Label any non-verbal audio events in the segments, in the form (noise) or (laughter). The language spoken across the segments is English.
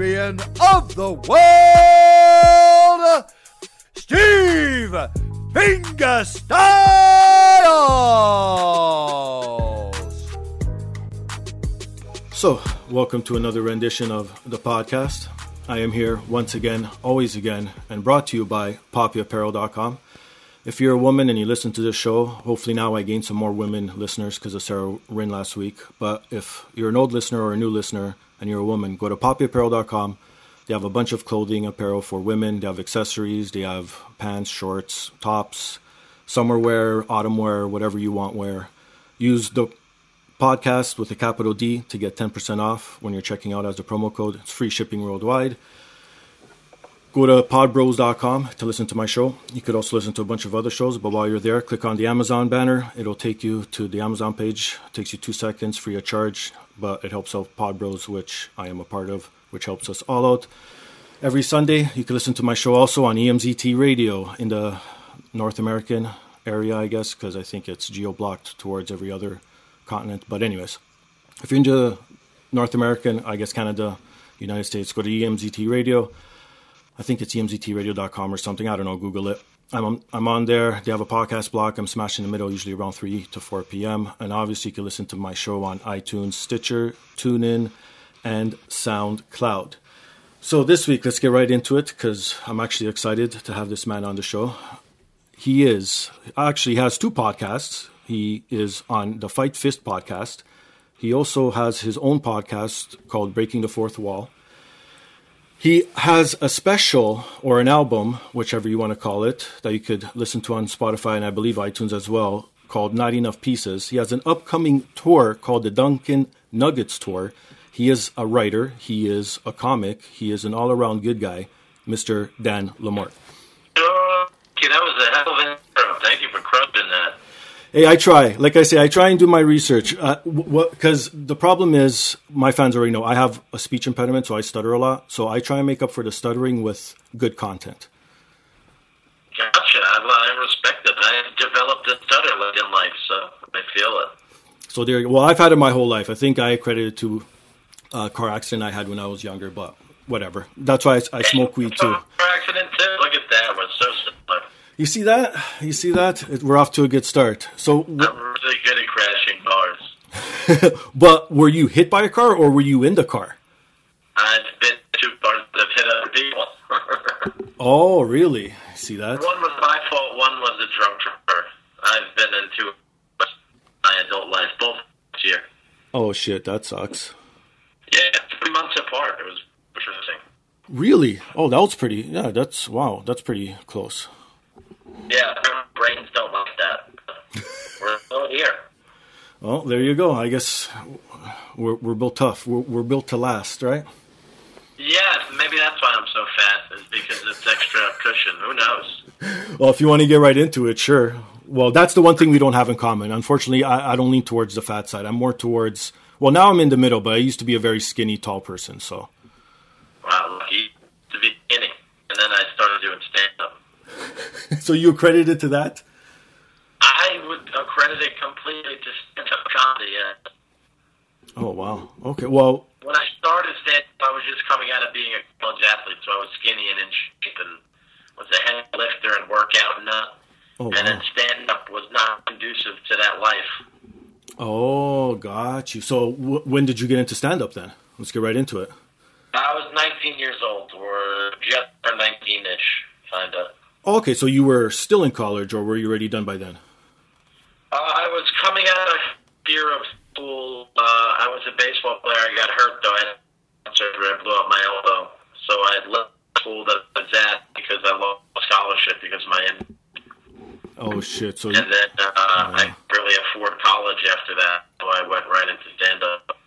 of the world, Steve Fingerstyles. So, welcome to another rendition of the podcast. I am here once again, always again, and brought to you by poppyapparel.com. If you're a woman and you listen to this show, hopefully now I gained some more women listeners because of Sarah Rin last week. But if you're an old listener or a new listener and you're a woman, go to poppyapparel.com. They have a bunch of clothing apparel for women. They have accessories. They have pants, shorts, tops, summer wear, autumn wear, whatever you want wear. Use the podcast with a capital D to get 10% off when you're checking out as a promo code. It's free shipping worldwide. Go to podbros.com to listen to my show. You could also listen to a bunch of other shows, but while you're there, click on the Amazon banner. It'll take you to the Amazon page. It takes you two seconds free of charge, but it helps out Podbros, which I am a part of, which helps us all out. Every Sunday, you can listen to my show also on EMZT Radio in the North American area, I guess, because I think it's geo blocked towards every other continent. But, anyways, if you're into North American, I guess Canada, United States, go to EMZT Radio. I think it's emztradio.com or something. I don't know. Google it. I'm on, I'm on there. They have a podcast block. I'm smashing the middle, usually around 3 to 4 p.m. And obviously, you can listen to my show on iTunes, Stitcher, TuneIn, and SoundCloud. So this week, let's get right into it because I'm actually excited to have this man on the show. He is actually has two podcasts. He is on the Fight Fist podcast. He also has his own podcast called Breaking the Fourth Wall. He has a special or an album, whichever you want to call it, that you could listen to on Spotify and I believe iTunes as well, called Not Enough Pieces. He has an upcoming tour called the Dunkin' Nuggets Tour. He is a writer, he is a comic, he is an all around good guy, Mr. Dan LaMorte. Okay, that was a hell of an intro. Thank you for crushing that. Hey, I try. Like I say, I try and do my research. Uh, because the problem is, my fans already know I have a speech impediment, so I stutter a lot. So I try and make up for the stuttering with good content. Gotcha. I, I respect it. I developed a stutter late in life, so I feel it. So there. Well, I've had it my whole life. I think I accredit it to a car accident I had when I was younger, but whatever. That's why I, I smoke weed too. Car accident too. Look at that. We're so similar. You see that? You see that? It- We're off to a good start. So, I'm really good at crashing cars. (laughs) but were you hit by a car or were you in the car? I've been to cars that hit other people. (laughs) Oh, really? See that? one was my fault. One was a drunk driver. I've been into my adult life both this year. Oh shit, that sucks. Yeah, three months apart. It was interesting. Really? Oh, that was pretty. Yeah, that's wow. That's pretty close. Yeah, our brains don't like that. We're still here. Well, there you go. I guess we're we're built tough. We're we're built to last, right? Yeah, maybe that's why I'm so fat, is because it's extra cushion. Who knows? Well, if you want to get right into it, sure. Well, that's the one thing we don't have in common. Unfortunately, I, I don't lean towards the fat side. I'm more towards. Well, now I'm in the middle, but I used to be a very skinny, tall person. So, Wow, lucky to be beginning. And then I started doing stand up. (laughs) so you accredited to that? I would credited completely to stand-up comedy. Yeah. Oh wow. Okay. Well, When I started stand, I was just coming out of being a college athlete, so I was skinny and in shape and was a heavy lifter and workout nut. oh And then stand-up was not conducive to that life. Oh, got you. So w- when did you get into stand up then? Let's get right into it. I was 19 years old, or just or 19-ish, kind of. Oh, okay, so you were still in college, or were you already done by then? Uh, I was coming out of fear of school. Uh, I was a baseball player. I got hurt though. I had surgery. I blew up my elbow, so I left school that I was at because I lost a scholarship because my in- Oh shit! So and then uh, I couldn't really afford college after that, so I went right into stand up.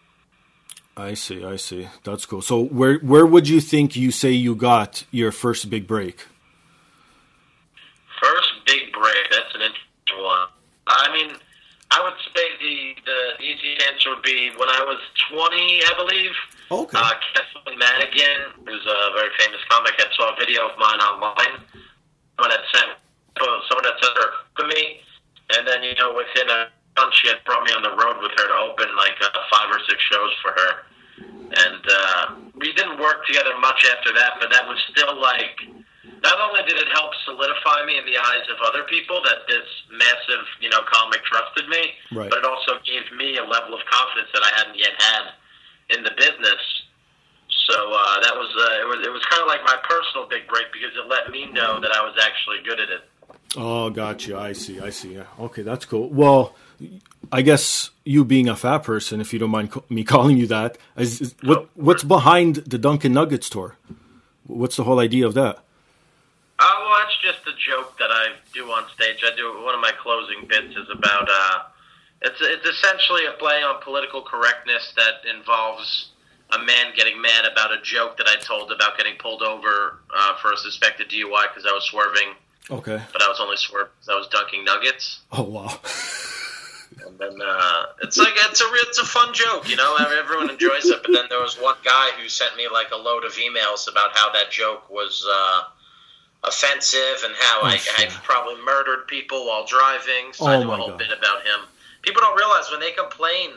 I see, I see. That's cool. So where where would you think you say you got your first big break? First big break. That's an interesting one. I mean, I would say the the easy answer would be when I was 20, I believe. Okay. Uh, Kathleen Madigan, who's a very famous comic, had saw a video of mine online. Someone had sent, someone had sent her to me, and then you know within a month she had brought me on the road with her to open like uh, five or six shows for her, and uh, we didn't work together much after that. But that was still like, not only did it help solidify me in the eyes of other people that this massive you know comic trusted me, Right. but it also gave me a level of confidence that I hadn't yet had in the business. So uh, that was uh, it was it was kind of like my personal big break because it let me know that I was actually good at it. Oh, gotcha. I see. I see. Yeah. Okay, that's cool. Well, I guess you being a fat person, if you don't mind me (laughs) calling you that, is, is, what what's behind the Dunkin' Nuggets tour? What's the whole idea of that? Uh, well, that's just a joke that I do on stage. I do one of my closing bits is about uh, it's it's essentially a play on political correctness that involves a man getting mad about a joke that I told about getting pulled over uh, for a suspected DUI because I was swerving, Okay. but I was only swerving because I was dunking nuggets. Oh wow. (laughs) And then uh, it's like it's a it's a fun joke, you know. Everyone enjoys it. But then there was one guy who sent me like a load of emails about how that joke was uh, offensive and how Oh, I, I shit. probably murdered people while driving. So Oh, I do a whole God. bit about him. People don't realize when they complain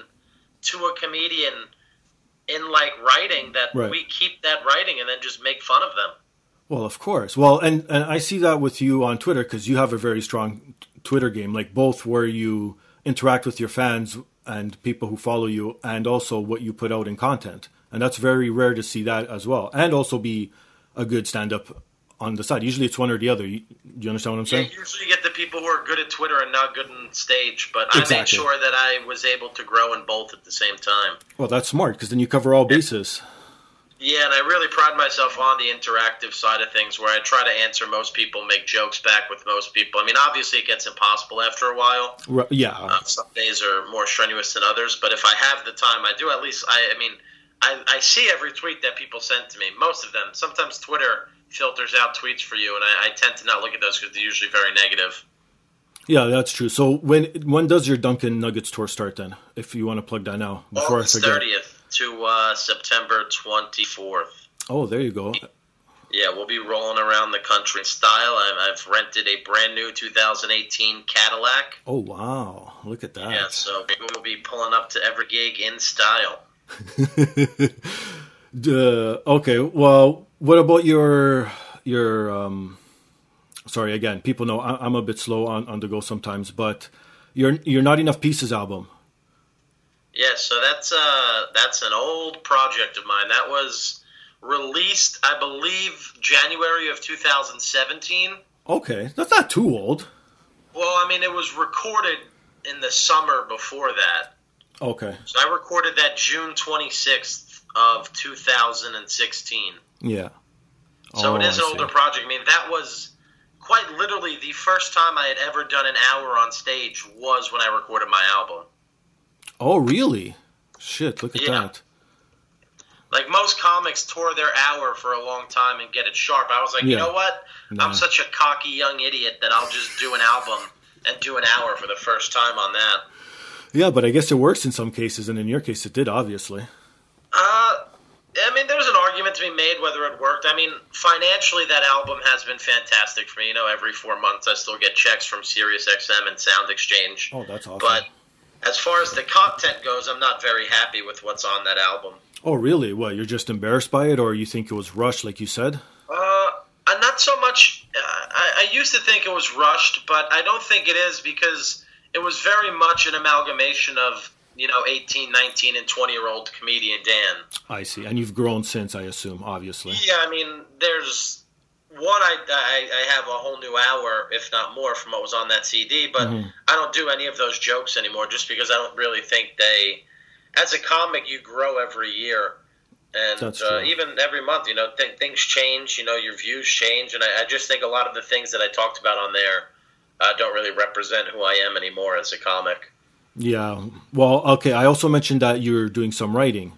to a comedian in like writing that Right. we keep that writing and then just make fun of them. Well, of course. Well, and, and I see that with you on Twitter because you have a very strong Twitter game, like both where you interact with your fans and people who follow you, and also what you put out in content. And that's very rare to see that as well. And also be a good stand up on the side. Usually it's one or the other. You, do you understand what I'm Yeah, saying? usually you get the people who are good at Twitter and not good on stage, but I made Exactly. sure that I was able to grow in both at the same time. Well, that's smart because then you cover all bases. Yeah, and I really pride myself on the interactive side of things where I try to answer most people, make jokes back with most people. I mean, obviously it gets impossible after a while. Ru- Yeah. Uh, some days are more strenuous than others, but if I have the time, I do at least, I, I mean, I, I see every tweet that people send to me, most of them. Sometimes Twitter filters out tweets for you, and I, I tend to not look at those because they're usually very negative. Yeah, that's true. So when when does your Dunkin' Nuggets tour start then? If you want to plug that now before August I forget. 30th to uh, September 24th. Oh, there you go. Yeah, we'll be rolling around the country in style. I've, I've rented a brand new 2018 Cadillac. Oh wow, look at that. Yeah, so we'll be pulling up to every gig in style. (laughs) Duh, okay, well, what about your your um sorry again, people know I, I'm a bit slow on, on the go sometimes, but your your not enough pieces album. Yeah, so that's uh that's an old project of mine. That was released, I believe, January of 2017. Okay, that's not too old. Well, I mean, it was recorded in the summer before that. Okay, So I recorded that June 26th of 2016. Yeah. So Oh, it is I an older see. project. I mean, that was quite literally the first time I had ever done an hour on stage was when I recorded my album. Oh, really? Shit, look at Yeah. that. Like most comics tore their hour for a long time and get it sharp. I was like, you know what? Nah. I'm such a cocky young idiot that I'll just do an album and do an hour for the first time on that. Yeah, but I guess it works in some cases, and in your case, it did, obviously. Uh, I mean, there's an argument to be made whether it worked. I mean, financially, that album has been fantastic for me. You know, every four months I still get checks from SiriusXM and Sound Exchange. Oh, that's awesome. But as far as the content goes, I'm not very happy with what's on that album. oh, really? What? You're just embarrassed by it, or you think it was rushed, like you said? Uh, uh, not so much. Uh, I, I used to think it was rushed, but I don't think it is because it was very much an amalgamation of you know 18, 19, and 20 year old comedian Dan. I see. And you've grown since, I assume, obviously. Yeah, I mean, there's one. I, I I have a whole new hour, if not more, from what was on that CD. But Mhm. I don't do any of those jokes anymore, just because I don't really think they. As a comic, you grow every year, and uh, even every month. You know, th- things change. You know, your views change, and I, I just think a lot of the things that I talked about on there uh, don't really represent who I am anymore as a comic. Yeah. Well, okay. I also mentioned that you're doing some writing.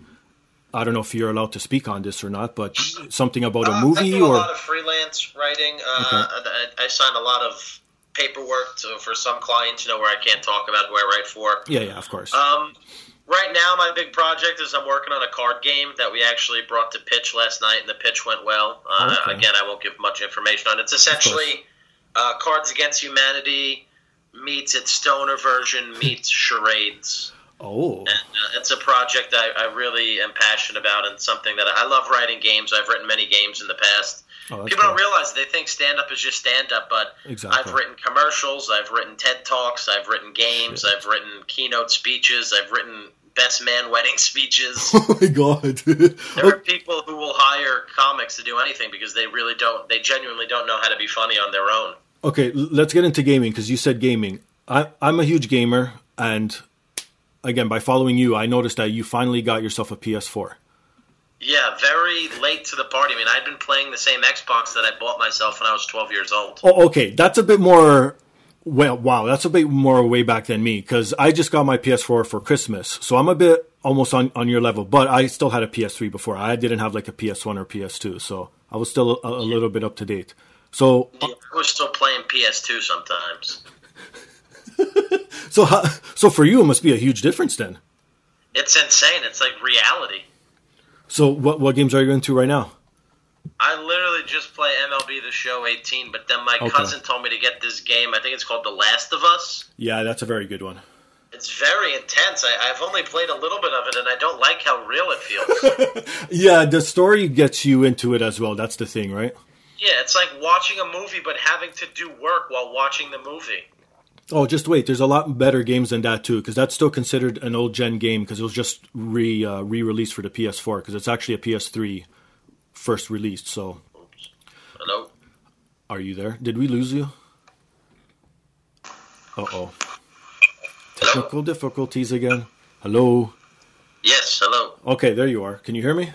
I don't know if you're allowed to speak on this or not, but something about a Uh, I movie do a or lot of freelance writing. Uh, Okay. I, I sign a lot of paperwork to, for some clients, you know, where I can't talk about who I write for. yeah, yeah, of course. Um, right now, my big project is I'm working on a card game that we actually brought to pitch last night, and the pitch went well. Uh, Okay. Again, I won't give much information on it. It's essentially uh, Cards Against Humanity meets its stoner version meets charades. oh, And uh, it's a project I, I really am passionate about and something that I, I love writing games. I've written many games in the past. oh, People cool. don't realize they think stand up is just stand up, but Exactly. I've written commercials, I've written TED Talks, I've written games, Shit. I've written keynote speeches, I've written best man (laughs) wedding speeches. Oh my god. (laughs) there are people who will hire comics to do anything because they really don't, they genuinely don't know how to be funny on their own. Okay, let's get into gaming because you said gaming. I, I'm a huge gamer, and again, by following you, I noticed that you finally got yourself a PS4. Yeah, very late to the party. I mean, I'd been playing the same Xbox that I bought myself when I was 12 years old. Oh, okay, that's a bit more. Well, wow, that's a bit more way back than me because I just got my PS4 for Christmas, so I'm a bit almost on, on your level. But I still had a PS3 before. I didn't have like a PS1 or PS2, so I was still a, a little bit up to date. So, I was uh, still playing PS2 sometimes. (laughs) so, how, so for you, it must be a huge difference then. It's insane. It's like reality. So, what what games are you into right now? I literally just play MLB The Show 18, but then my Okay. cousin told me to get this game. I think it's called The Last of Us. Yeah, that's a very good one. It's very intense. I, I've only played a little bit of it, and I don't like how real it feels. (laughs) Yeah, the story gets you into it as well. That's the thing, right? Yeah, it's like watching a movie, but having to do work while watching the movie. Oh, just wait. There's a lot better games than that too, because that's still considered an old gen game because it was just re uh, re released for the PS4 because it's actually a PS3 first released. So, Hello? are you there? Did we lose you? Uh oh. Technical difficulties again. Hello. Yes, hello. Okay, there you are. Can you hear me?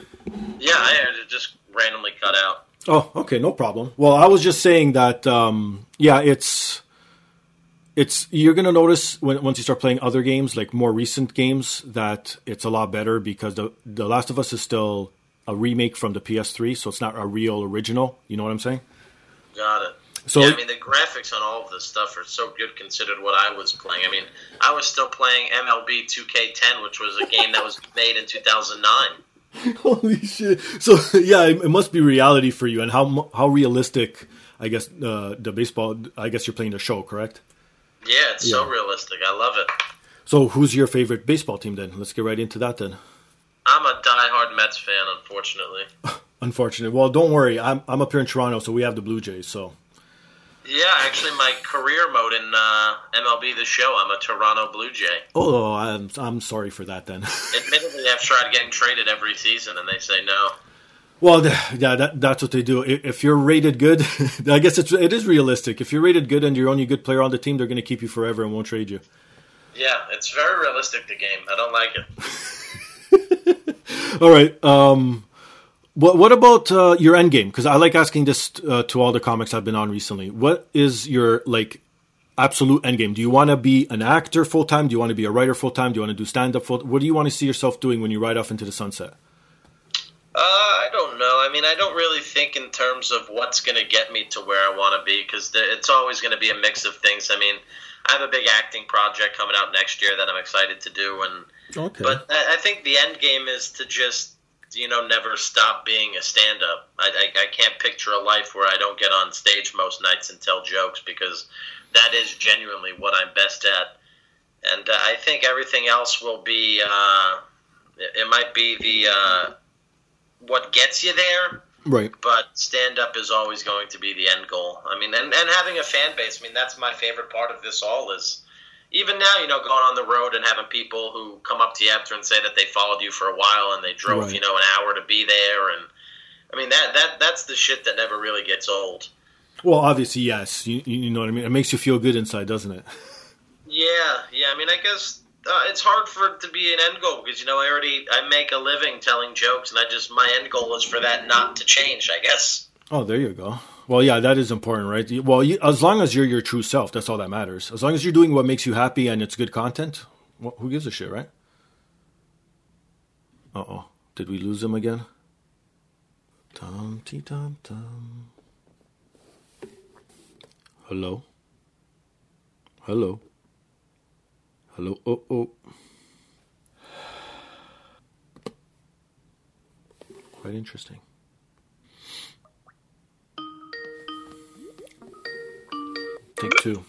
Yeah, I just randomly cut out. Oh, okay, no problem. Well, I was just saying that, um, yeah, it's it's you're gonna notice when once you start playing other games, like more recent games, that it's a lot better because the The Last of Us is still a remake from the PS3, so it's not a real original. You know what I'm saying? Got it. So yeah, I mean the graphics on all of this stuff are so good considered what I was playing. I mean, I was still playing MLB 2K10, which was a game that was made in 2009. (laughs) holy shit! So (laughs) yeah, it, it must be reality for you, and how how realistic? I guess uh, the baseball. I guess you're playing the show, correct? Yeah, it's so realistic. I love it. So who's your favorite baseball team then? Let's get right into that then. I'm a diehard Mets fan, unfortunately. (laughs) Unfortunately. Well, don't worry. I'm I'm up here in Toronto, so we have the Blue Jays. So Yeah, actually, my career mode in uh, MLB The Show, I'm a Toronto Blue Jay. oh, I'm I'm sorry for that then. (laughs) Admittedly, I've tried getting traded every season, and they say no. well, yeah, that, that's what they do. If you're rated good, (laughs) I guess it's it is realistic. If you're rated good and you're only a good player on the team, they're going to keep you forever and won't trade you. Yeah, it's very realistic, the game. I don't like it. (laughs) All right. Um, what what about uh, your end game? Because I like asking this uh, to all the comics I've been on recently. What is your like absolute end game? Do you want to be an actor full time? Do you want to be a writer full time? Do you want to do stand up full? What do you want to see yourself doing when you ride off into the sunset? Uh, I don't know. I mean, I don't really think in terms of what's going to get me to where I want to be because it's always going to be a mix of things. I mean, I have a big acting project coming out next year that I'm excited to do, and Okay. but I I think the end game is to just you know never stop being a stand up. I, I I can't picture a life where I don't get on stage most nights and tell jokes because that is genuinely what I'm best at. And uh, I think everything else will be. Uh, it, it might be the uh, what gets you there, Right. but stand up is always going to be the end goal. I mean, and, and having a fan base. I mean, that's my favorite part of this all is even now, you know, going on the road and having people who come up to you after and say that they followed you for a while and they drove, Right. you know, an hour to be there. And I mean, that, that that's the shit that never really gets old. Well, obviously, yes. You, you know what I mean? It makes you feel good inside, doesn't it? (laughs) Yeah, yeah. I mean, I guess uh, it's hard for it to be an end goal because you know I already I make a living telling jokes, and I just my end goal is for that not to change. I guess. Oh, there you go. Well, yeah, that is important, right? Well, you, as long as you're your true self, that's all that matters. As long as you're doing what makes you happy and it's good content, well, who gives a shit, right? Uh oh. Did we lose him again? Tom tee tom tom. Hello? Hello? Hello? Oh, oh. Quite interesting. Take two.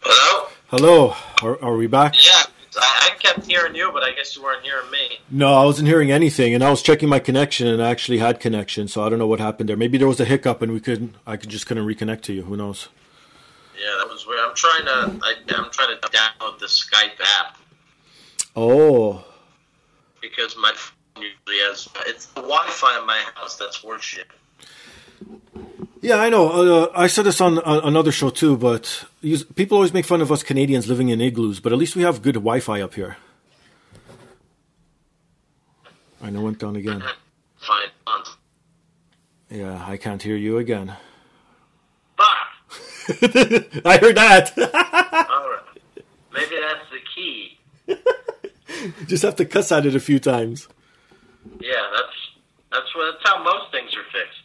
Hello. Hello, are, are we back? Yeah, I, kept hearing you, but I guess you weren't hearing me. No, I wasn't hearing anything, and I was checking my connection, and I actually had connection, so I don't know what happened there. Maybe there was a hiccup, and we couldn't. I could just couldn't reconnect to you. Who knows? Yeah, that was weird. I'm trying to I, I'm trying to download the Skype app Oh, because my phone usually has it's the Wi-Fi in my house that's worse shit. Yeah, I know. Uh, I said this on, on another show too, but you, people always make fun of us Canadians living in igloos, but at least we have good Wi-Fi up here. I know, went down again. Fine. Yeah, I can't hear you again. (laughs) I heard that. (laughs) All right. Maybe that's the key. (laughs) just have to cuss at it a few times. Yeah, that's that's what that's how most things are fixed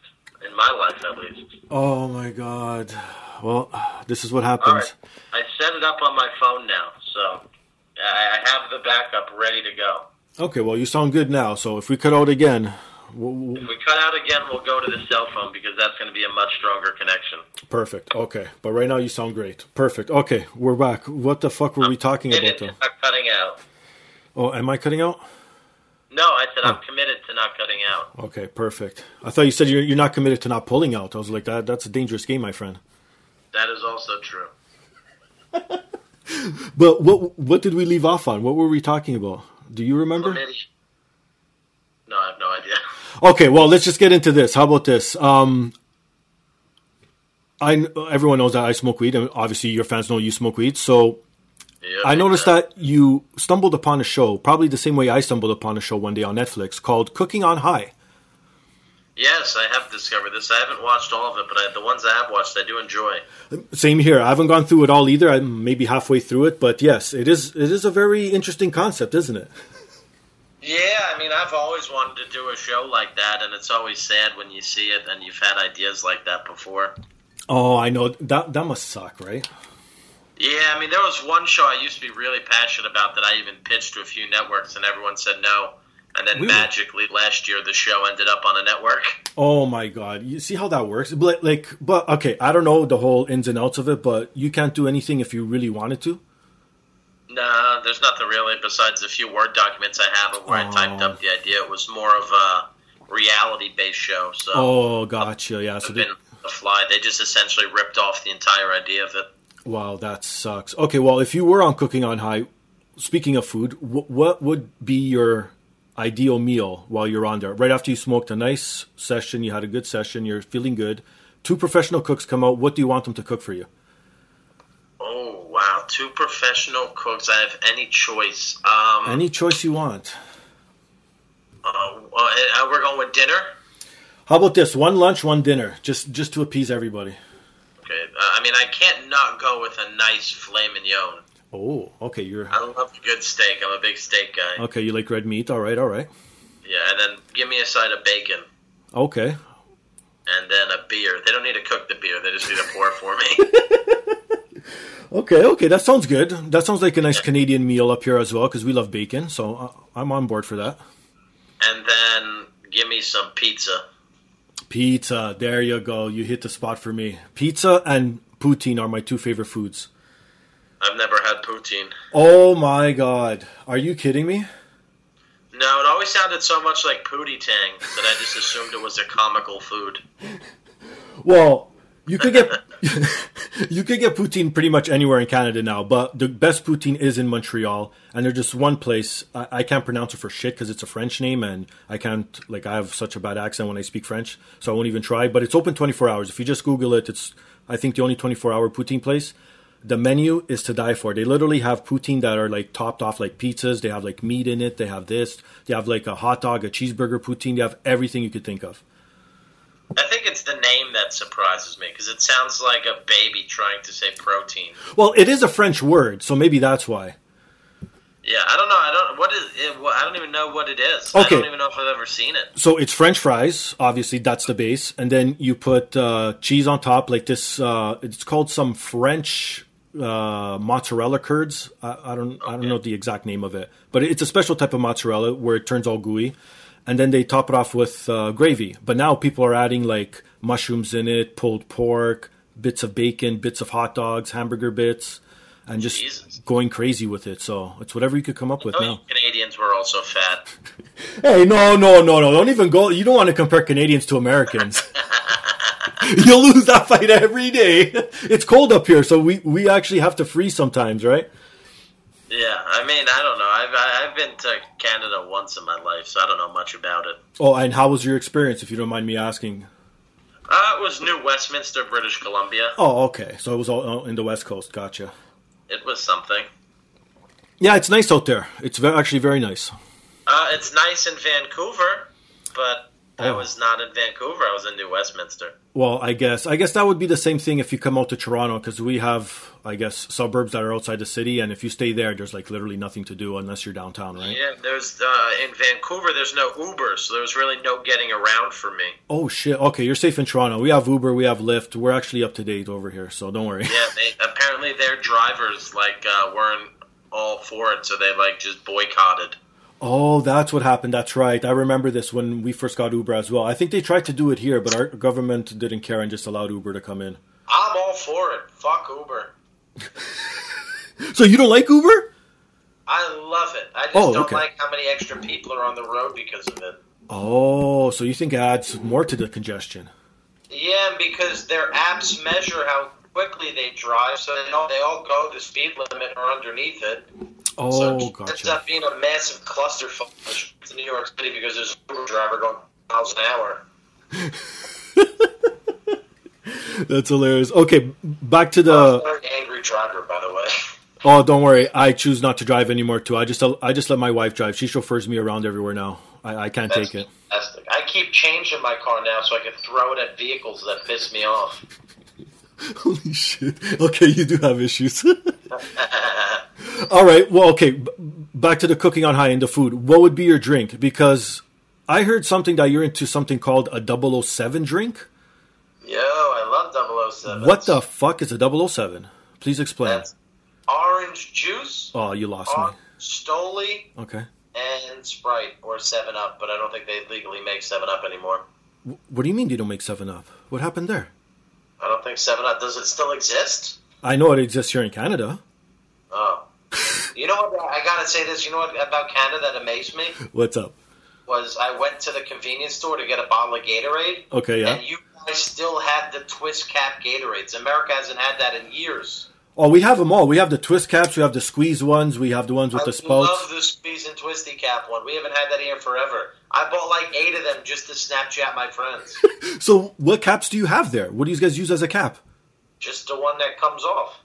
in my life, at least. Oh my god. Well, this is what happens. right, I set it up on my phone now, so I I have the backup ready to go. Okay, well, you sound good now. So if we cut out again, w- w- If we cut out again, we'll go to the cell phone because that's going to be a much stronger connection. perfect. Okay, but right now you sound great. Perfect. Okay, we're back. What the fuck were um, we talking about though? cutting out. Oh, am I cutting out? No, I said Oh. I'm committed to not cutting out. Okay, perfect. I thought you said you're, you're not committed to not pulling out. I was like, that that's a dangerous game, my friend. That is also true. (laughs) But what what did we leave off on? What were we talking about? Do you remember? No, I have no idea. (laughs) Okay, well, let's just get into this. How about this? Um, I everyone knows that I smoke weed, and obviously your fans know you smoke weed. So Yeah, I noticed that you stumbled upon a show, probably the same way I stumbled upon a show one day on Netflix called Cooking on High. Yes, I have discovered this. I haven't watched all of it, but I, the ones I have watched, I do enjoy. Same here. I haven't gone through it all either. I'm maybe halfway through it, but yes, it is. It is a very interesting concept, isn't it? Yeah, I mean, I've always wanted to do a show like that, and it's always sad when you see it and you've had ideas like that before. Oh, I know that that must suck, right? Yeah, I mean, there was one show I used to be really passionate about that I even pitched to a few networks, and everyone said no. And then Really? magically last year, the show ended up on a network. Oh my god, you see how that works? But like, but okay, I don't know the whole ins and outs of it, but you can't do anything if you really wanted to. Nah, there's nothing really besides a few Word documents I have of where I typed Oh. up the idea. It was more of a reality-based show, so Oh, gotcha. Yeah. So they, been the fly. They just essentially ripped off the entire idea of it. Wow, that sucks. Okay, well, if you were on Cooking on High, speaking of food, wh- what would be your ideal meal while you're on there? Right after you smoked a nice session, you had a good session, you're feeling good. Two professional cooks come out. What do you want them to cook for you? Oh wow, two professional cooks. I have any choice. Um, Any choice you want. uh, uh, we're going with dinner. How about this? One lunch, one dinner, just just to appease everybody. Okay, uh, I mean I can't not go with a nice filet mignon. Oh, okay. You're I love a good steak. I'm a big steak guy. okay. You like red meat? All right, all right. Yeah, and then give me a side of bacon. Okay. and then a beer. They don't need to cook the beer; they just need to pour it for me. (laughs) Okay, okay, that sounds good. That sounds like a nice Canadian meal up here as well because we love bacon. So uh, I'm on board for that. and then give me some pizza. Pizza. There you go. You hit the spot for me. Pizza and poutine are my two favorite foods. I've never had poutine. Oh my god. Are you kidding me? No, it always sounded so much like Pootie Tang that I just assumed it was a comical food. (laughs) Well, you could get (laughs) you could get poutine pretty much anywhere in Canada now, but the best poutine is in Montreal, and there's just one place I, I can't pronounce it for shit because it's a French name, and I can't like I have such a bad accent when I speak French, so I won't even try. But it's open 24 hours. If you just Google it, it's I think the only 24 hour poutine place. The menu is to die for. They literally have poutine that are like topped off like pizzas. They have like meat in it. They have this. They have like a hot dog, a cheeseburger poutine. They have everything you could think of. I think it's the name that surprises me because it sounds like a baby trying to say protein. Well, it is a French word, so maybe that's why. Yeah, I don't know. I don't. What is it? What, I don't even know what it is. Okay. I don't even know if I've ever seen it. So it's French fries, obviously that's the base, and then you put uh, cheese on top, like this. Uh, it's called some French uh, mozzarella curds. I, I don't, I don't know the exact name of it, but it's a special type of mozzarella where it turns all gooey, and then they top it off with uh, gravy. But now people are adding like mushrooms in it, pulled pork, bits of bacon, bits of hot dogs, hamburger bits, and just Jesus. going crazy with it. So it's whatever you could come up with now. Canadians were also fat. (laughs) Hey, no, no, no, no! Don't even go. You don't want to compare Canadians to Americans. (laughs) You'll lose that fight every day. (laughs) It's cold up here, so we we actually have to freeze sometimes, right? Yeah, I mean, I don't know. I've I- I've been to Canada once in my life, so I don't know much about it. Oh, and how was your experience, if you don't mind me asking? Uh, it was New Westminster, British Columbia. Oh, okay. So it was all uh, in the West Coast. Gotcha. It was something. Yeah, it's nice out there. It's actually very nice. Uh, it's nice in Vancouver, but I Oh. was not in Vancouver. I was in New Westminster. Well, I guess I guess that would be the same thing if you come out to Toronto because we have, I guess, suburbs that are outside the city, and if you stay there, there's like literally nothing to do unless you're downtown, right? Yeah, there's uh, in Vancouver. There's no Uber, so there was really no getting around for me. Oh shit. Okay, you're safe in Toronto. We have Uber, we have Lyft. We're actually up to date over here, so don't worry. Yeah, they, apparently their drivers like uh, weren't all for it, so they like just boycotted. Oh, that's what happened. That's right. I remember this when we first got Uber as well. I think they tried to do it here, but our government didn't care and just allowed Uber to come in. I'm all for it. Fuck Uber. (laughs) So you don't like Uber? I love it. I just Oh, don't okay. like how many extra people are on the road because of it. Oh, so you think it adds more to the congestion? Yeah, because their apps measure how quickly they drive, so they all, they all go the speed limit or underneath it. Oh, so it ends up being a massive clusterfuck in New York City because there's a Uber driver going miles an hour. (laughs) (laughs) That's hilarious. Okay, back to the. Very angry driver, by the way. (laughs) Oh, don't worry. I choose not to drive anymore too. I just I just let my wife drive. She chauffeurs me around everywhere now. I, I can't That's take it. I keep changing my car now so I can throw it at vehicles that piss me off. (laughs) Holy shit. Okay, you do have issues. All right. Well, okay. b- Back to the cooking on high end of food. What would be your drink? Because I heard something that you're into something called a 007 drink. Yo, I love 007. What the fuck is a 007? Please explain. That's orange juice, Oh, you lost me. Stoli, Okay. and Sprite or Seven Up, but I don't think they legally make Seven Up anymore. What do you mean you don't make 7 Up? What happened there? I don't think Seven Up does it still exist. I know it exists here in Canada. Oh, (laughs) you know what? I gotta say this. You know what about Canada that amazed me What's up? was I went to the convenience store to get a bottle of Gatorade, Okay, yeah. and you guys still had the twist cap Gatorades. America hasn't had that in years. Oh, we have them all. We have the twist caps, we have the squeeze ones, we have the ones with I the spouts. I love the squeeze and twisty cap one. We haven't had that here forever. I bought like eight of them just to Snapchat my friends. (laughs) So, what caps do you have there? What do you guys use as a cap? just the one that comes off.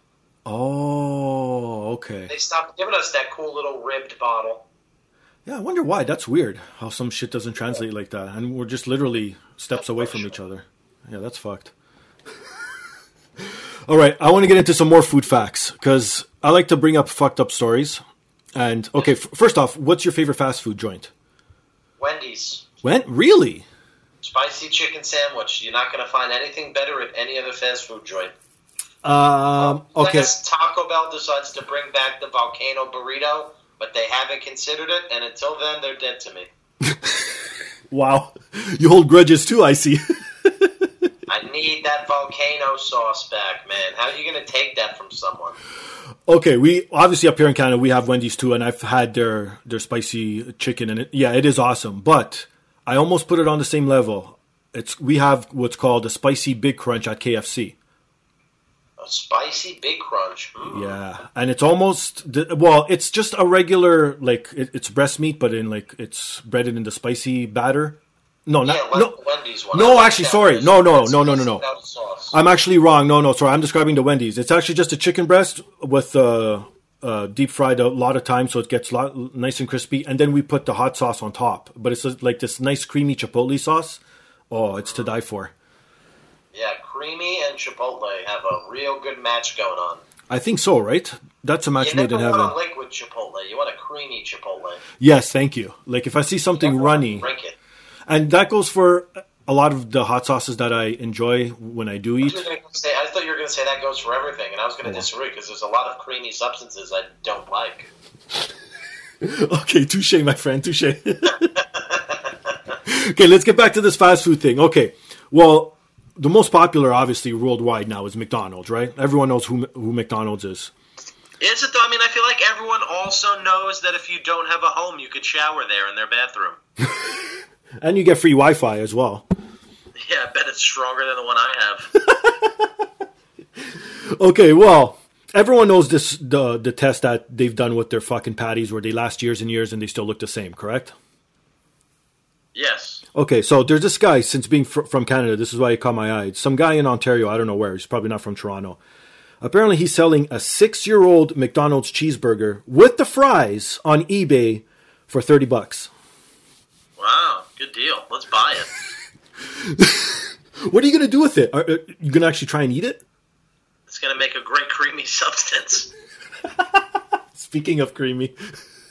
Oh, okay. They stopped giving us that cool little ribbed bottle. Yeah, I wonder why. That's weird. How some shit doesn't translate like that, and we're just literally steps away from each other. Yeah, that's fucked. (laughs) All right, I want to get into some more food facts because I like to bring up fucked up stories. And okay, f- first off, what's your favorite fast food joint? Wendy's When really? spicy chicken sandwich. You're not going to find anything better at any other fast food joint. Um, okay, Unless Taco Bell decides to bring back the volcano burrito, but they haven't considered it, and until then, they're dead to me. (laughs) Wow, you hold grudges too. I see. (laughs) Need that volcano sauce back, man. How are you going to take that from someone? Okay, we obviously up here in Canada we have Wendy's too, and I've had their their spicy chicken, and it yeah, it is awesome. But I almost put it on the same level. It's we have what's called a spicy big crunch at KFC. A spicy big crunch. Mm. Yeah, and it's almost well, it's just a regular like it, it's breast meat, but in like it's breaded in the spicy batter. No, not Yeah, no. Wendy's one. No, actually, sorry. No, no, no, no, no, no. I'm actually wrong. No, no, sorry. I'm describing the Wendy's. It's actually just a chicken breast with uh, uh, deep fried a lot of times, so it gets lot, nice and crispy. And then we put the hot sauce on top. But it's like this nice creamy chipotle sauce. Oh, it's to die for. Yeah, creamy and chipotle have a real good match going on. I think so, right? That's a match You made in want heaven. a liquid chipotle. You want a creamy chipotle. Yes, thank you. Like if I see something runny, Drink it. And that goes for a lot of the hot sauces that I enjoy when I do eat. say, I thought you were going to say that goes for everything, and I was going to disagree because there's a lot of creamy substances I don't like. (laughs) Okay, touche, my friend, touche. (laughs) okay, let's get back to this fast food thing. Okay, well, the most popular, obviously, worldwide now is McDonald's, right? Everyone knows who who McDonald's is. Is it though? I mean, I feel like everyone also knows that if you don't have a home, you could shower there in their bathroom. (laughs) And you get free Wi Fi as well. (laughs) Yeah, I bet it's stronger than the one I have. (laughs) Okay, well, everyone knows this the the test that they've done with their fucking patties where they last years and years and they still look the same, correct? yes. Okay, so there's this guy, since being fr- from Canada, this is why he caught my eye. Some guy in Ontario, I don't know where, he's probably not from Toronto. Apparently, he's selling a six year old McDonald's cheeseburger with the fries on eBay for 30 bucks. Wow, good deal. Let's buy it. (laughs) What are you going to do with it? Are, are you going to actually try and eat it? It's going to make a great creamy substance. (laughs) Speaking of creamy.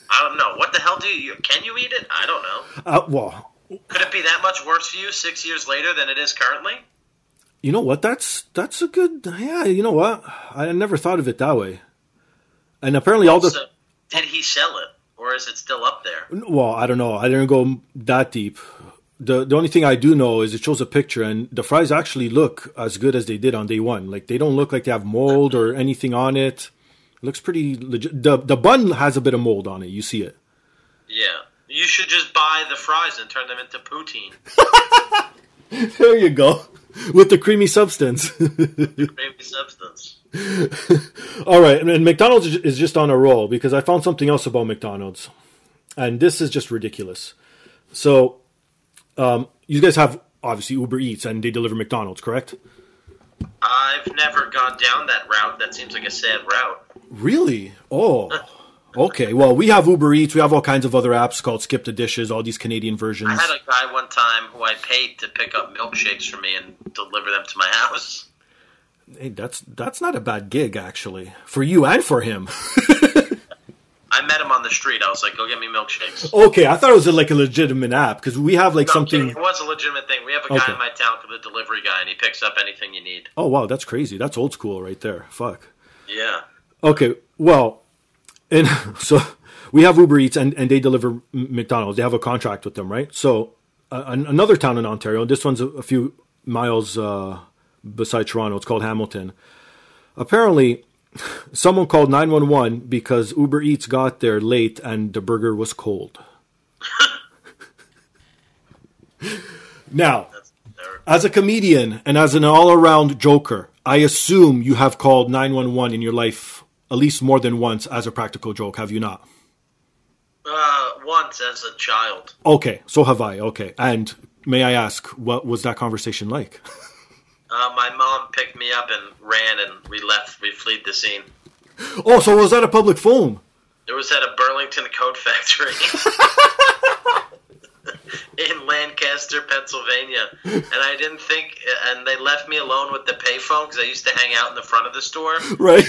I don't know. What the hell do you? Can you eat it? I don't know. Uh, well, Could it be that much worse for you six years later than it is currently? you know what? That's that's a good. Yeah, you know what? I never thought of it that way. And apparently, all the. So, did he sell it, or is it still up there? Well, I don't know. I didn't go that deep. The the only thing I do know is it shows a picture and the fries actually look as good as they did on day one. Like they don't look like they have mold or anything on it. It looks pretty legit. The the bun has a bit of mold on it. You see it. Yeah. You should just buy the fries and turn them into poutine. (laughs) There you go. With the creamy substance. Creamy substance. (laughs) All right, and McDonald's is- just on a roll because I found something else about McDonald's, and this is just ridiculous. So, um, you guys have obviously Uber Eats and they deliver McDonald's, correct? I've never gone down that route. That seems like a sad route. Really? Oh, (laughs) okay. Well, we have Uber Eats. We have all kinds of other apps called Skip the Dishes. All these Canadian versions. I had a guy one time who I paid to pick up milkshakes for me and deliver them to my house. Hey, that's that's not a bad gig actually for you and for him. (laughs) I met him on the street. I was like, "Go get me milkshakes." okay, I thought it was like a legitimate app because we have like No, something. It was a legitimate thing. We have a guy Okay. in my town called the delivery guy, and he picks up anything you need. Oh wow, that's crazy. That's old school right there. Fuck. Yeah. Okay, well, and (laughs) so we have Uber Eats and, and they deliver McDonald's. They have a contract with them, right? So uh, another town in Ontario, this one's a, a few miles uh, beside Toronto. It's called Hamilton. Apparently, (laughs) someone called 911 because Uber Eats got there late and the burger was cold. (laughs) now, as a comedian and as an all around joker, I assume you have called 911 in your life at least more than once as a practical joke, have you not? Uh, once as a child. Okay, so have I. Okay. And may I ask, what was that conversation like? (laughs) Uh, my mom picked me up and ran, and we left. We fled the scene. Oh, so was that a public phone? It was at a Burlington coat factory (laughs) in Lancaster, Pennsylvania, and I didn't think. And they left me alone with the payphone because I used to hang out in the front of the store, Right?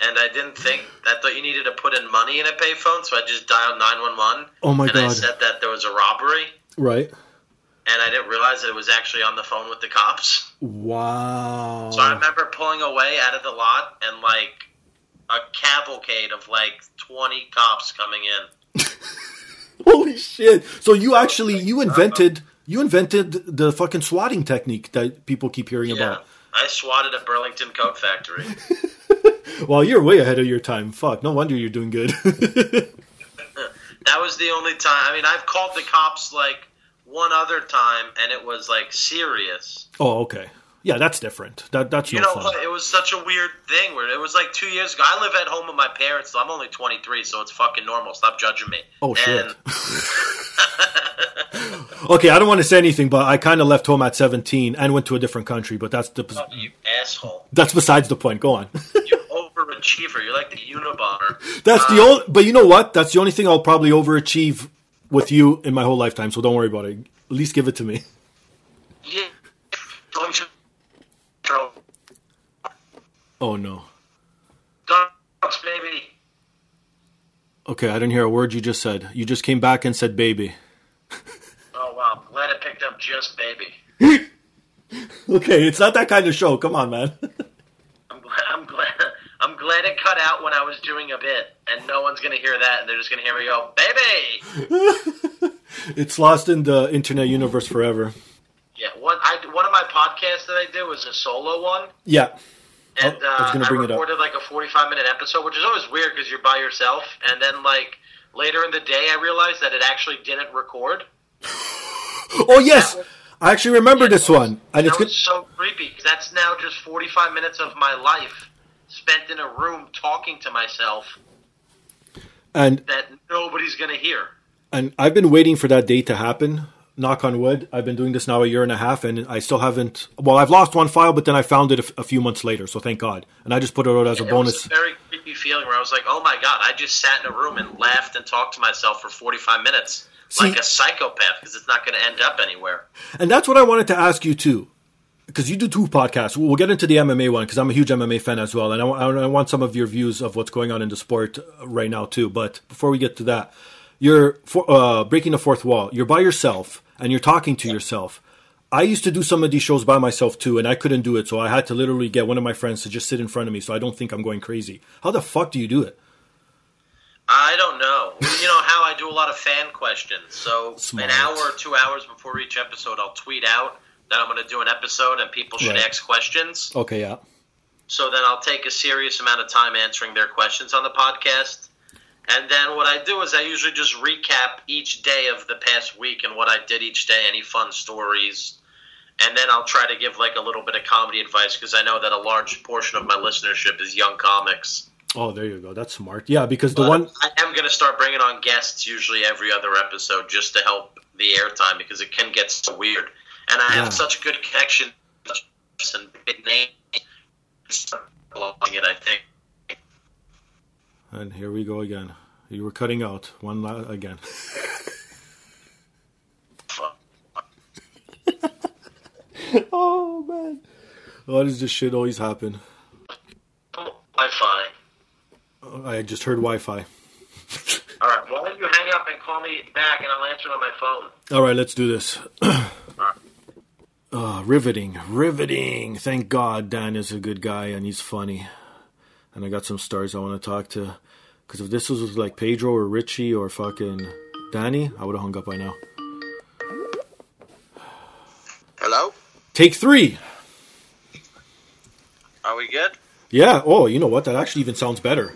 and I didn't think. I thought you needed to put in money in a payphone, so I just dialed nine one one. Oh my and I said that there was a robbery, Right. And I didn't realize that it was actually on the phone with the cops. Wow. So I remember pulling away out of the lot and like a cavalcade of like 20 cops coming in. (laughs) Holy shit! So you actually you invented you invented the fucking swatting technique that people keep hearing Yeah, about. I swatted a Burlington Coat Factory. (laughs) Well, you're way ahead of your time. Fuck, no wonder you're doing good. (laughs) That was the only time. I mean, I've called the cops like one other time, and it was like serious. oh, okay. Yeah, that's different. That that's You no know, fun. what? it was such a weird thing where it was like two years ago. I live at home with my parents, so I'm only 23, so it's fucking normal. Stop judging me. Oh shit. (laughs) Okay, I don't want to say anything, but I kind of left home at 17 and went to a different country. But that's the Oh, you asshole! that's besides the point. Go on. (laughs) You're overachiever. You're like the Unabomber. That's the uh, only. But you know what? That's the only thing I'll probably overachieve with you in my whole lifetime. So don't worry about it. At least give it to me. Yeah. Don't you- Throw (laughs) Oh no. dogs, baby. Okay, I didn't hear a word you just said. You just came back and said baby. Oh wow, glad it picked up just baby. (laughs) Okay, it's not that kind of show. Come on, man. (laughs) I'm glad. I'm glad. I'm glad it cut out when I was doing a bit, and no one's gonna hear that, and they're just gonna hear me go, "Baby." (laughs) it's lost in the internet universe forever. Yeah. One. I one of my podcasts that I did was a solo one, Yeah. and Oh, I was uh, gonna I bring it up. recorded like a 45 minute episode, which is always weird because you're by yourself, and then like later in the day, I realized that it actually didn't record. (laughs) Oh yes, I actually remember this one, and it's good. so creepy because that's now just 45 minutes of my life spent in a room talking to myself And that nobody's gonna hear. and I've been waiting for that day to happen. Knock on wood. I've been doing this now a year and a half, and I still haven't. Well, I've lost one file, but then I found it a, few months later, so thank God. And I just put it out as a It bonus. was a very creepy feeling where I was like, "Oh my god!" I just sat in a room and laughed and talked to myself for 45 minutes See- like a psychopath because it's not going to end up anywhere. And that's what I wanted to ask you too, because you do two podcasts. We'll get into the MMA one because I'm a huge MMA fan as well, and I, I want some of your views of what's going on in the sport uh, right now too. But before we get to that, you're for, uh, breaking the fourth wall. You're by yourself and you're talking to yourself. I used to do some of these shows by myself too, and I couldn't do it, so I had to literally get one of my friends to just sit in front of me, so I don't think I'm going crazy. How the fuck do you do it? I don't know. you know how I do a lot of fan questions. So Smart. an hour or two hours before each episode, I'll tweet out that I'm going to do an episode and people should Right. ask questions. Okay, yeah. So then I'll take a serious amount of time answering their questions on the podcast. And then what I do is I usually just recap each day of the past week and what I did each day, any fun stories. And then I'll try to give like a little bit of comedy advice because I know that a large portion of my listenership is young comics. Oh, there you go. That's smart. Yeah, because the But one I am going to start bringing on guests usually every other episode just to help the airtime because it can get so weird. And I Yeah. have such a good connection and big name. It, I think. And here we go again. You were cutting out one la- again. (laughs) oh man, why does this shit always happen? Wi-Fi. I just heard Wi-Fi. (laughs) All right. Why don't you hang up and call me back, and I'll answer on my phone. All right, let's do this. (clears throat) uh, riveting, riveting. Thank God Dan is a good guy and he's funny. And I got some stars I want to talk to. Because if this was like Pedro or Richie or fucking Danny, I would have hung up by now. Hello. Take three. Are we good? Yeah. Oh, you know what? That actually even sounds better.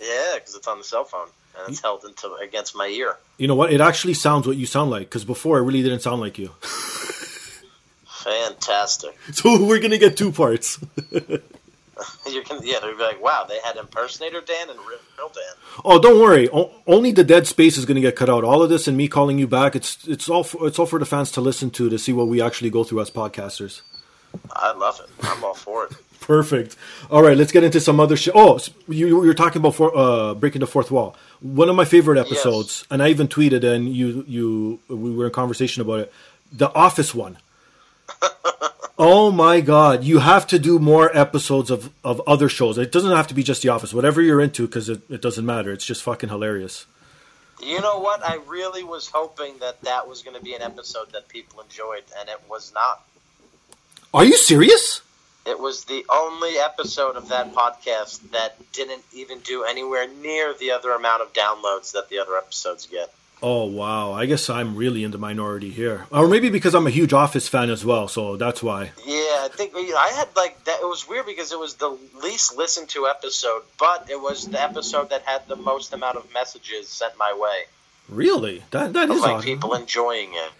Yeah, because it's on the cell phone and it's held into against my ear. You know what? It actually sounds what you sound like. Because before, it really didn't sound like you. (laughs) Fantastic. (laughs) So we're gonna get two parts. (laughs) You can, yeah, they'll be like, wow, they had impersonator Dan and real, real Dan. Oh, don't worry. O- only the dead space is going to get cut out. All of this and me calling you back, it's it's all for, it's all for the fans to listen to to see what we actually go through as podcasters. I love it. I'm all for it. (laughs) Perfect. All right, let's get into some other shit. Oh, you you were talking about for, uh, breaking the fourth wall. One of my favorite episodes, and I even tweeted, and you you we were in conversation about it. The Office one. Oh my God! You have to do more episodes of of other shows. It doesn't have to be just The Office. Whatever you're into, because it, it doesn't matter. It's just fucking hilarious. You know what? I really was hoping that that was going to be an episode that people enjoyed, and it was not. Are you serious? It was the only episode of that podcast that didn't even do anywhere near the other amount of downloads that the other episodes get. Oh wow! I guess I'm really in the minority here, or maybe because I'm a huge Office fan as well, so that's why. Yeah, I think you know, I had like that. It was weird because it was the least listened to episode, but it was the episode that had the most amount of messages sent my way. Really? That that is like odd. people enjoying it.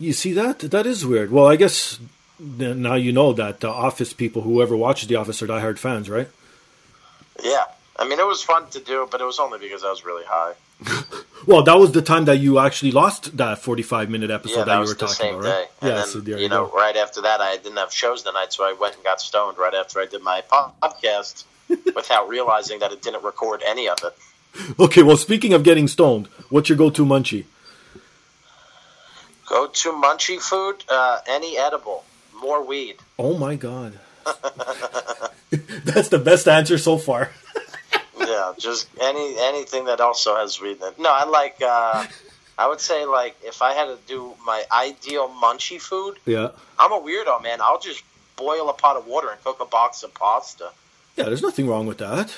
You see that? That is weird. Well, I guess now you know that the Office people, whoever watches The Office, are diehard fans, right? Yeah, I mean it was fun to do, but it was only because I was really high. (laughs) Well, that was the time that you actually lost that 45 minute episode yeah, that, that you were talking about, day. right? And yeah, then, so you know, go. right after that, I didn't have shows the night, so I went and got stoned right after I did my podcast (laughs) without realizing that it didn't record any of it. Okay, well, speaking of getting stoned, what's your go to munchie? Go to munchie food, uh, any edible, more weed. Oh my god. (laughs) (laughs) That's the best answer so far. Yeah, just any anything that also has weed in it. No, I like. Uh, I would say like if I had to do my ideal munchie food, Yeah. I'm a weirdo, man. I'll just boil a pot of water and cook a box of pasta. Yeah, there's nothing wrong with that.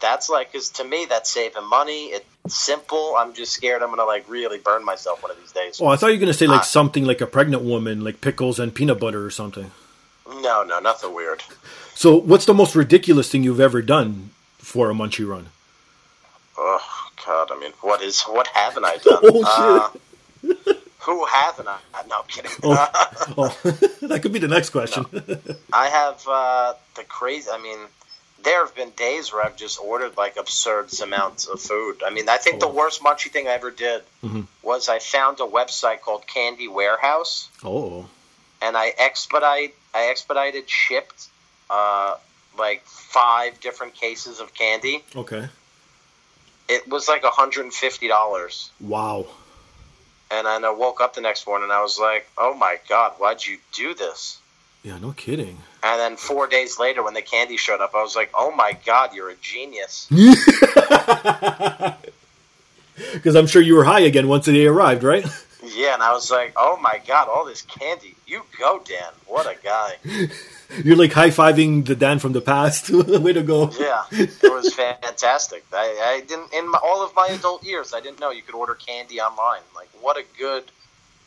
That's like, because to me, that's saving money. It's simple. I'm just scared I'm gonna like really burn myself one of these days. Oh, I thought you were going to say like Ah. something like a pregnant woman, like pickles and peanut butter or something. No, no, nothing weird. So, what's the most ridiculous thing you've ever done for a munchie run? Oh God, I mean, what is what haven't I (laughs) done? Oh, Uh, who haven't I? No, I'm kidding. Oh, (laughs) (laughs) that could be the next question. I have uh, the crazy. I mean, there have been days where I've just ordered like absurd amounts of food. I mean, I think the Oh. worst munchie thing I ever did Mhm. was I found a website called Candy Warehouse, oh, and I expedite, I expedited shipped uh, like five different cases of candy. okay. It was like hundred and fifty dollars, Wow. and then I woke up the next morning and I was like, "Oh my god, why'd you do this?" Yeah, no kidding. And then four days later, when the candy showed up, I was like, "Oh my god, you're a genius." (laughs) Because I'm sure you were high again once they arrived, right? Yeah, and I was like, "Oh my god, all this candy! You go, Dan! What a guy!" (laughs) You're like high fiving the Dan from the past. (laughs) Way to go. Yeah, it was fantastic. I, I didn't in my, all of my adult years, I didn't know you could order candy online. Like, what a good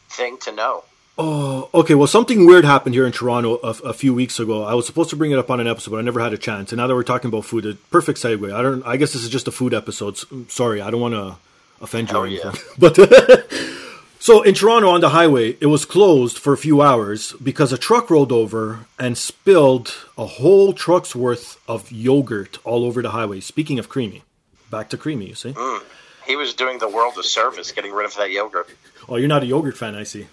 thing to know. Oh, okay. Well, something weird happened here in Toronto a, a few weeks ago. I was supposed to bring it up on an episode, but I never had a chance. And now that we're talking about food, a perfect segue. I don't. I guess this is just a food episode. Sorry, I don't want to offend you or Hell yeah. anything. (laughs) But (laughs) so in Toronto on the highway, it was closed for a few hours because a truck rolled over and spilled a whole truck's worth of yogurt all over the highway. Speaking of creamy, back to creamy. You see? Mm. He was doing the world a service getting rid of that yogurt. Oh, you're not a yogurt fan, I see.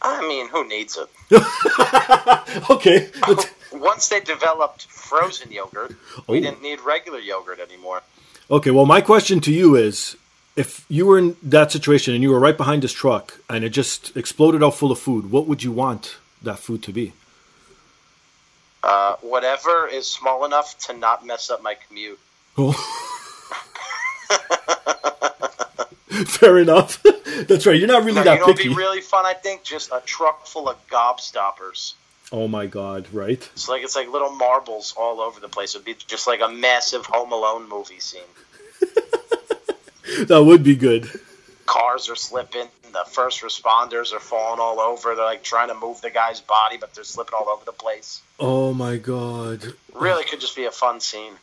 I mean, who needs it? (laughs) Okay. (laughs) Once they developed frozen yogurt, we Oh. didn't need regular yogurt anymore. Okay, well, my question to you is if you were in that situation and you were right behind this truck and it just exploded out full of food, what would you want that food to be? Uh, whatever is small enough to not mess up my commute. Oh. (laughs) Fair enough. (laughs) That's right. You're not really No, that you know picky. be really fun? I think just a truck full of gobstoppers. oh my god, right? It's like it's like little marbles all over the place. It'd be just like a massive Home Alone movie scene. (laughs) That would be good. Cars are slipping. The first responders are falling all over. They're like trying to move the guy's body, but they're slipping all over the place. Oh my god. Really could just be a fun scene.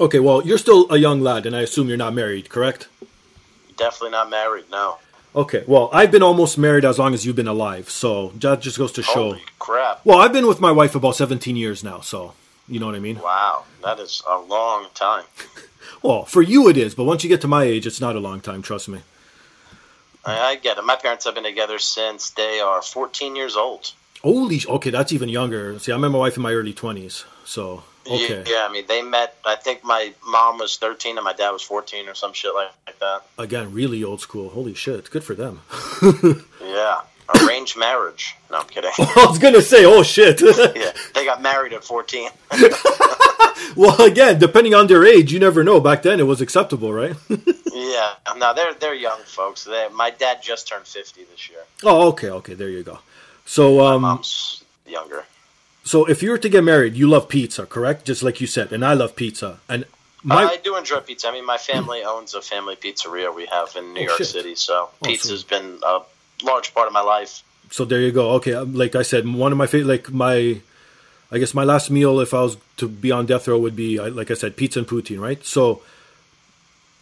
Okay, well, you're still a young lad and I assume you're not married, correct? Definitely not married. No. Okay, well, I've been almost married as long as you've been alive, so that just goes to show. Holy crap! Well, I've been with my wife about 17 years now, so you know what I mean? Wow, that is a long time. (laughs) Well, for you it is, but once you get to my age, it's not a long time, trust me. I, I get it. My parents have been together since they are 14 years old. Holy, okay, that's even younger. See, I met my wife in my early 20s, so, okay. Yeah, I mean, they met. I think my mom was 13 and my dad was 14 or some shit like, like that. Again, really old school. Holy shit, good for them. (laughs) Yeah, arranged marriage. No, I'm kidding. (laughs) I was gonna say, oh shit. (laughs) yeah, they got married at 14. (laughs) well, again, depending on their age, you never know. Back then, it was acceptable, right? (laughs) yeah, no, they're they're young folks. They, my dad just turned 50 this year. oh, okay, okay, there you go. So, um, Mom's younger. So if you were to get married, you love pizza, correct? Just like you said, and I love pizza. And my I do enjoy pizza. I mean, my family owns a family pizzeria we have in New Oh, York shit. City, so Oh, pizza's been a large part of my life. so there you go. Okay, um, like I said, one of my favorite, like my, I guess my last meal, if I was to be on death row, would be like I said, pizza and poutine, right? So.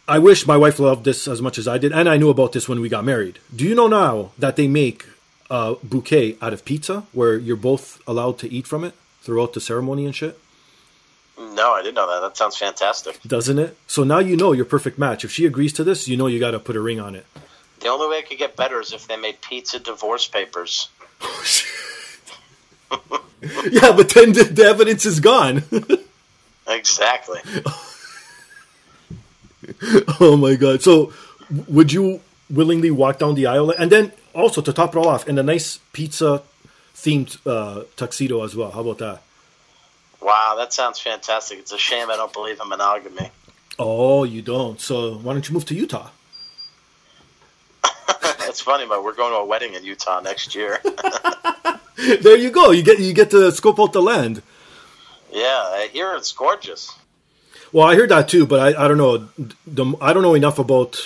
I wish my wife loved this as much as I did, and I knew about this when we got married. Do you know now that they make a bouquet out of pizza where you're both allowed to eat from it throughout the ceremony and shit? No, I didn't know that. That sounds fantastic. Doesn't it? So now you know your perfect match. If she agrees to this, you know you got to put a ring on it. The only way it could get better is if they made pizza divorce papers. Oh, (laughs) yeah, but then the, evidence is gone. (laughs) Exactly. oh my god! So would you willingly walk down the aisle and then also to top it all off in a nice pizza themed uh, tuxedo as well? How about that? Wow, that sounds fantastic. It's a shame I don't believe in monogamy. Oh, you don't. So why don't you move to Utah? (laughs) That's funny, but we're going to a wedding in Utah next year. (laughs) there you go. You get you get to scope out the land. yeah, I hear it's gorgeous. Well, I heard that too, but I, I don't know. The, I don't know enough about,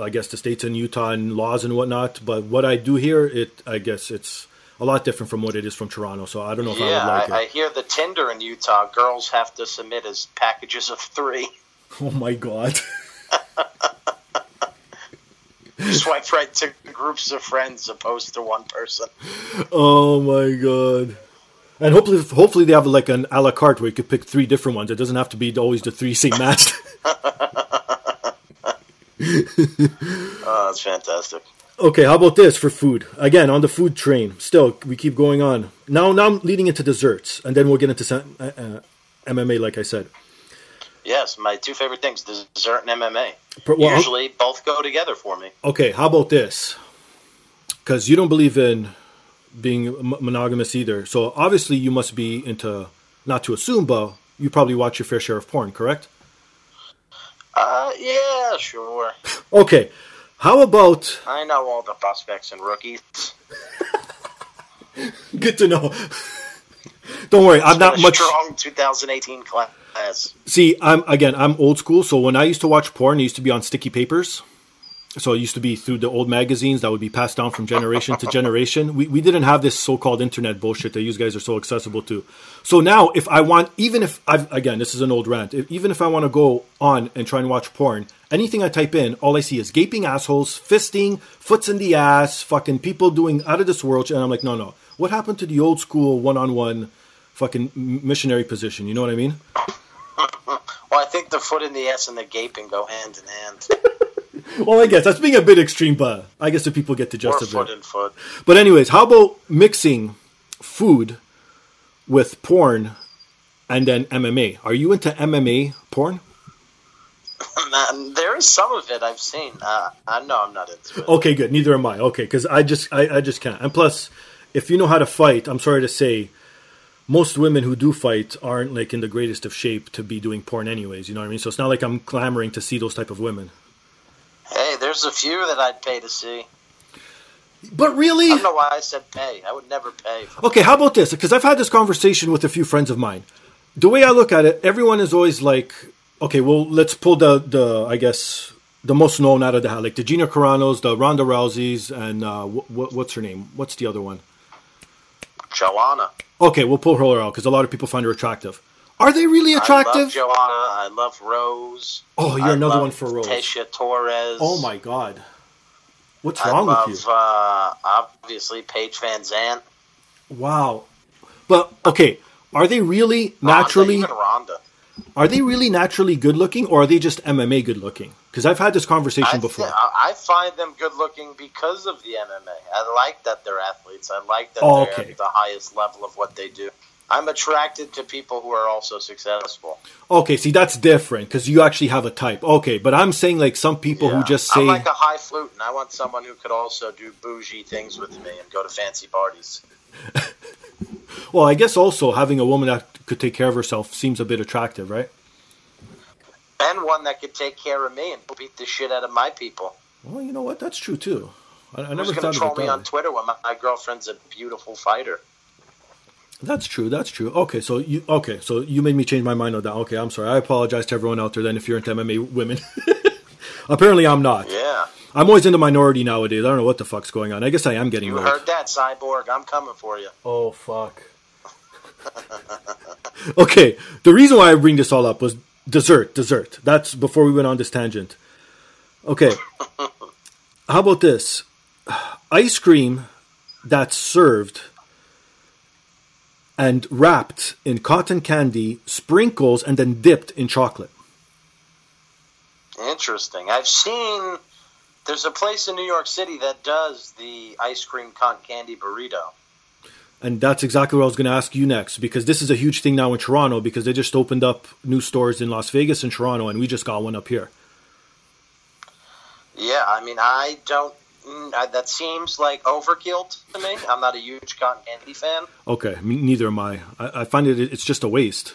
I guess, the states in Utah and laws and whatnot. But what I do hear, it I guess it's a lot different from what it is from Toronto. So I don't know if yeah, I would like I, I hear the Tinder in Utah girls have to submit as packages of three. (laughs) Oh my god! (laughs) Swipe right to groups of friends opposed to one person. oh my god! And hopefully, hopefully they have like an a la carte where you could pick three different ones. It doesn't have to be always the three same matched. (laughs) (laughs) Oh, that's fantastic. Okay, how about this for food? Again, on the food train. Still, we keep going on. Now, now I'm leading into desserts, and then we'll get into some, uh, uh, MMA, like I said. Yes, my two favorite things: dessert and MMA. Well, Usually, both go together for me. Okay, how about this? Because you don't believe in being monogamous either. So obviously, you must be into, not to assume, but you probably watch your fair share of porn, correct? Uh, yeah, sure. (laughs) Okay, how about. I know all the prospects and rookies. (laughs) Good to know. (laughs) don't worry, I'm not much. strong 2018 class. See, I'm again, I'm old school. So when I used to watch porn, it used to be on sticky papers. So it used to be through the old magazines that would be passed down from generation to generation. We we didn't have this so-called internet bullshit that you guys are so accessible to. So now, if I want, even if I've again, this is an old rant. If, even if I want to go on and try and watch porn, anything I type in, all I see is gaping assholes, fisting, foots in the ass, fucking people doing out of this world. And I'm like, no, no. What happened to the old school one-on-one fucking missionary position? You know what I mean? (laughs) Well, I think the foot in the ass and the gaping go hand in hand. (laughs) Well, I guess that's being a bit extreme, but I guess the people get to or justify. foot it. in foot. But anyways, how about mixing food with porn and then MMA? Are you into MMA porn? (laughs) There is some of it I've seen. Uh, I know I'm not into it. Okay, good. Neither am I. Okay, because I just I, I just can't. And plus, if you know how to fight, I'm sorry to say, most women who do fight aren't like in the greatest of shape to be doing porn anyways. You know what I mean? So it's not like I'm clamoring to see those type of women. Hey, there's a few that I'd pay to see. But really, I don't know why I said pay. I would never pay. For Okay, how about this? Because I've had this conversation with a few friends of mine. The way I look at it, everyone is always like, okay, well, let's pull the the I guess the most known out of the hat, like the Gina Carano's, the Ronda Rousey's, and uh, what, what's her name? What's the other one? Joanna. Okay, we'll pull her out because a lot of people find her attractive. Are they really attractive? I love? Joanna. I love Rose. Oh, you're I another one for Rose. Tasha Torres. Oh my god, what's I wrong love, with you? Uh, obviously, Paige VanZant. Wow, but okay, are they really Ronda, naturally? Are they really naturally good looking, or are they just MMA good looking? Because I've had this conversation I, before. thi- I I find them good looking because of the MMA. I like that they're athletes. I like that Oh, they're okay. at the highest level of what they do. I'm attracted to people who are also successful. Okay, see that's different because you actually have a type. Okay, but I'm saying like some people who just say, I'm like a high flute, and I want someone who could also do bougie things with me and go to fancy parties. (laughs) well, I guess also having a woman that could take care of herself seems a bit attractive, right? And one that could take care of me and beat the shit out of my people. Well, you know what? That's true too. I, I Who's never thought troll about me that. on Twitter when my, my girlfriend's a beautiful fighter? That's true. That's true. Okay, so you okay, so you made me change my mind on that. Okay, I'm sorry. I apologize to everyone out there. Then, if you're into MMA women, (laughs) apparently I'm not. Yeah. I'm always in the minority nowadays. I don't know what the fuck's going on. I guess I am getting You old. heard that, Cyborg. I'm coming for you. Oh fuck. (laughs) okay, the reason why I bring this all up was dessert. Dessert. That's before we went on this tangent. Okay. (laughs) How about this? Ice cream that's served and wrapped in cotton candy, sprinkles, and then dipped in chocolate. Interesting. I've seen. There's a place in New York City that does the ice cream cotton candy burrito. And that's exactly what I was going to ask you next because this is a huge thing now in Toronto because they just opened up new stores in Las Vegas and Toronto, and we just got one up here. Yeah, I mean, I don't. mm, That seems like overkill to me. I'm not a huge cotton candy fan. Okay, me, neither am I. I. I find it it's just a waste.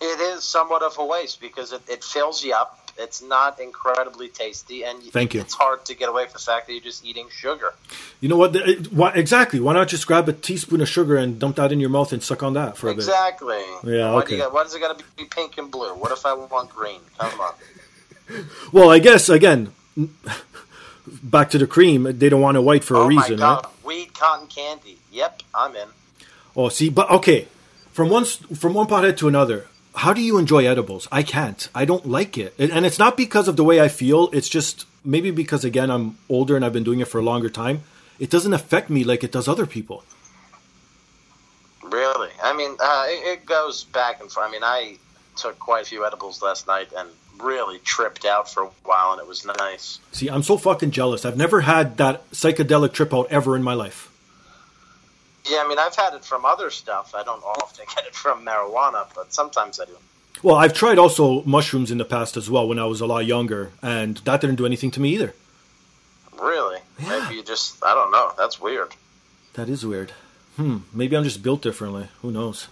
It is somewhat of a waste because it, it fills you up. It's not incredibly tasty, and Thank you. It's hard to get away from the fact that you're just eating sugar. You know what? it- why, exactly. Why not just grab a teaspoon of sugar and dump that in your mouth and suck on that for a bit? Exactly. Yeah, Why, okay. do you got, why does it got to be pink and blue? What if I want green? Come on. (laughs) Well, I guess again, (laughs) back to the cream. They don't want it white for a oh reason, my god, right? weed cotton candy. Yep, I'm in. Oh, see, but okay. From one from one pothead to another. How do you enjoy edibles? I can't. I don't like it, and it's not because of the way I feel. It's just maybe because again I'm older and I've been doing it for a longer time. It doesn't affect me like it does other people. Really? I mean, uh, it, it goes back and forth. I mean, I took quite a few edibles last night and really tripped out for a while, and it was nice. See, I'm so fucking jealous. I've never had that psychedelic trip out ever in my life. Yeah, I mean, I've had it from other stuff. I don't often (laughs) get it from marijuana, but sometimes I do. Well, I've tried also mushrooms in the past as well when I was a lot younger, and that didn't do anything to me either. Really? Yeah. Maybe you just, I don't know. That's weird. That is weird. Hmm. Maybe I'm just built differently. Who knows?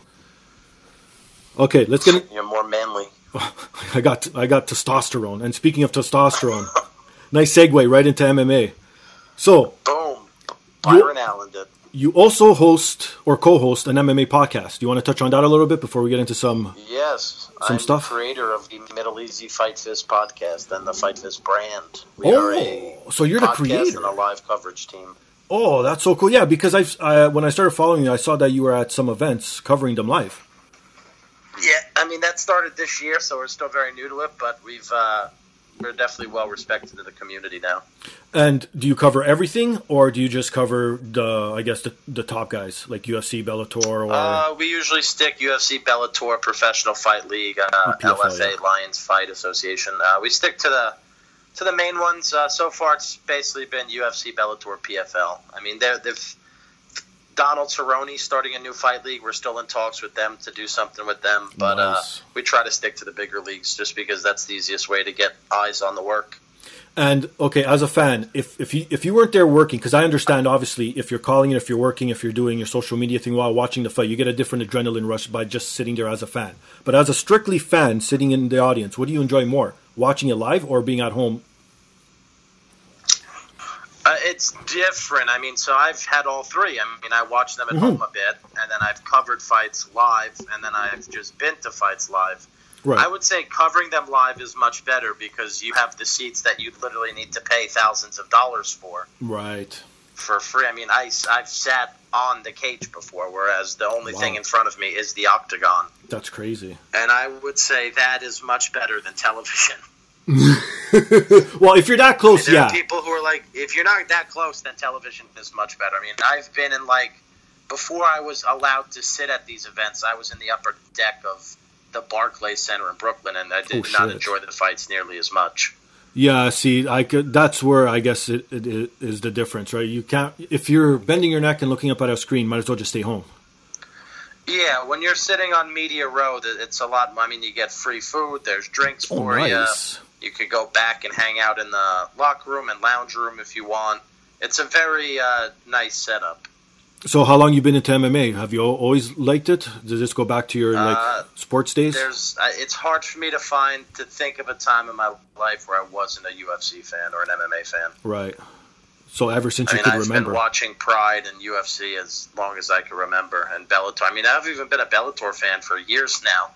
Okay, let's get. You're more manly. (laughs) I got I got testosterone. And speaking of testosterone, (laughs) nice segue right into MMA. So Boom. Byron Allen did. You also host or co-host an MMA podcast. Do you want to touch on that a little bit before we get into some? Yes. Some I'm stuff? creator of the Middle Easy Fight Fist podcast and the Fight Fist brand. We Oh, so you're the creator. and a live coverage team. Oh, that's so cool. Yeah, because I've uh, when I started following you, I saw that you were at some events covering them live. Yeah, I mean that started this year, so we're still very new to it, but we've uh, we're definitely well respected in the community now. And do you cover everything, or do you just cover the I guess the the top guys like UFC, Bellator, or Uh, we usually stick UFC, Bellator, Professional Fight League, uh, LFA. Lions Fight Association. Uh, we stick to the to the main ones. Uh, so far, it's basically been UFC, Bellator, PFL. I mean, they're, they've Donald Cerrone starting a new fight league. We're still in talks with them to do something with them, but Nice. uh, we try to stick to the bigger leagues just because that's the easiest way to get eyes on the work. And okay, as a fan, if if you if you weren't there working, because I understand obviously if you're calling it, if you're working, if you're doing your social media thing while watching the fight, you get a different adrenaline rush by just sitting there as a fan. But as a strictly fan sitting in the audience, what do you enjoy more, watching it live or being at home? Uh, it's different. I mean, so I've had all three. I mean, I watch them at home a bit, and then I've covered fights live, and then I've just been to fights live. Right. I would say covering them live is much better because you have the seats that you literally need to pay thousands of dollars for right. for free. I mean, I, have sat on the cage before, whereas the only Wow. thing in front of me is the octagon. That's crazy. And I would say that is much better than television. (laughs) (laughs) Well, if you're that close, yeah. people who are like, if you're not that close, then television is much better. I mean, I've been in like, before I was allowed to sit at these events, I was in the upper deck of the Barclays Center in Brooklyn, and I did Oh, not enjoy the fights nearly as much. Yeah, see, I could. That's where I guess it, it, it is the difference, right? You can't if you're bending your neck and looking up at a screen, might as well just stay home. Yeah, when you're sitting on Media Row, it's a lot. I mean, you get free food. There's drinks Oh, for nice. you. You could go back and hang out in the locker room and lounge room if you want. It's a very uh, nice setup. So, how long you been into MMA? Have you always liked it? Does this go back to your like Uh, sports days? There's, uh, it's hard for me to find to think of a time in my life where I wasn't a UFC fan or an MMA fan. Right. So ever since I you mean, could I've remember. been watching Pride and UFC as long as I can remember, and Bellator. I mean, I've even been a Bellator fan for years now.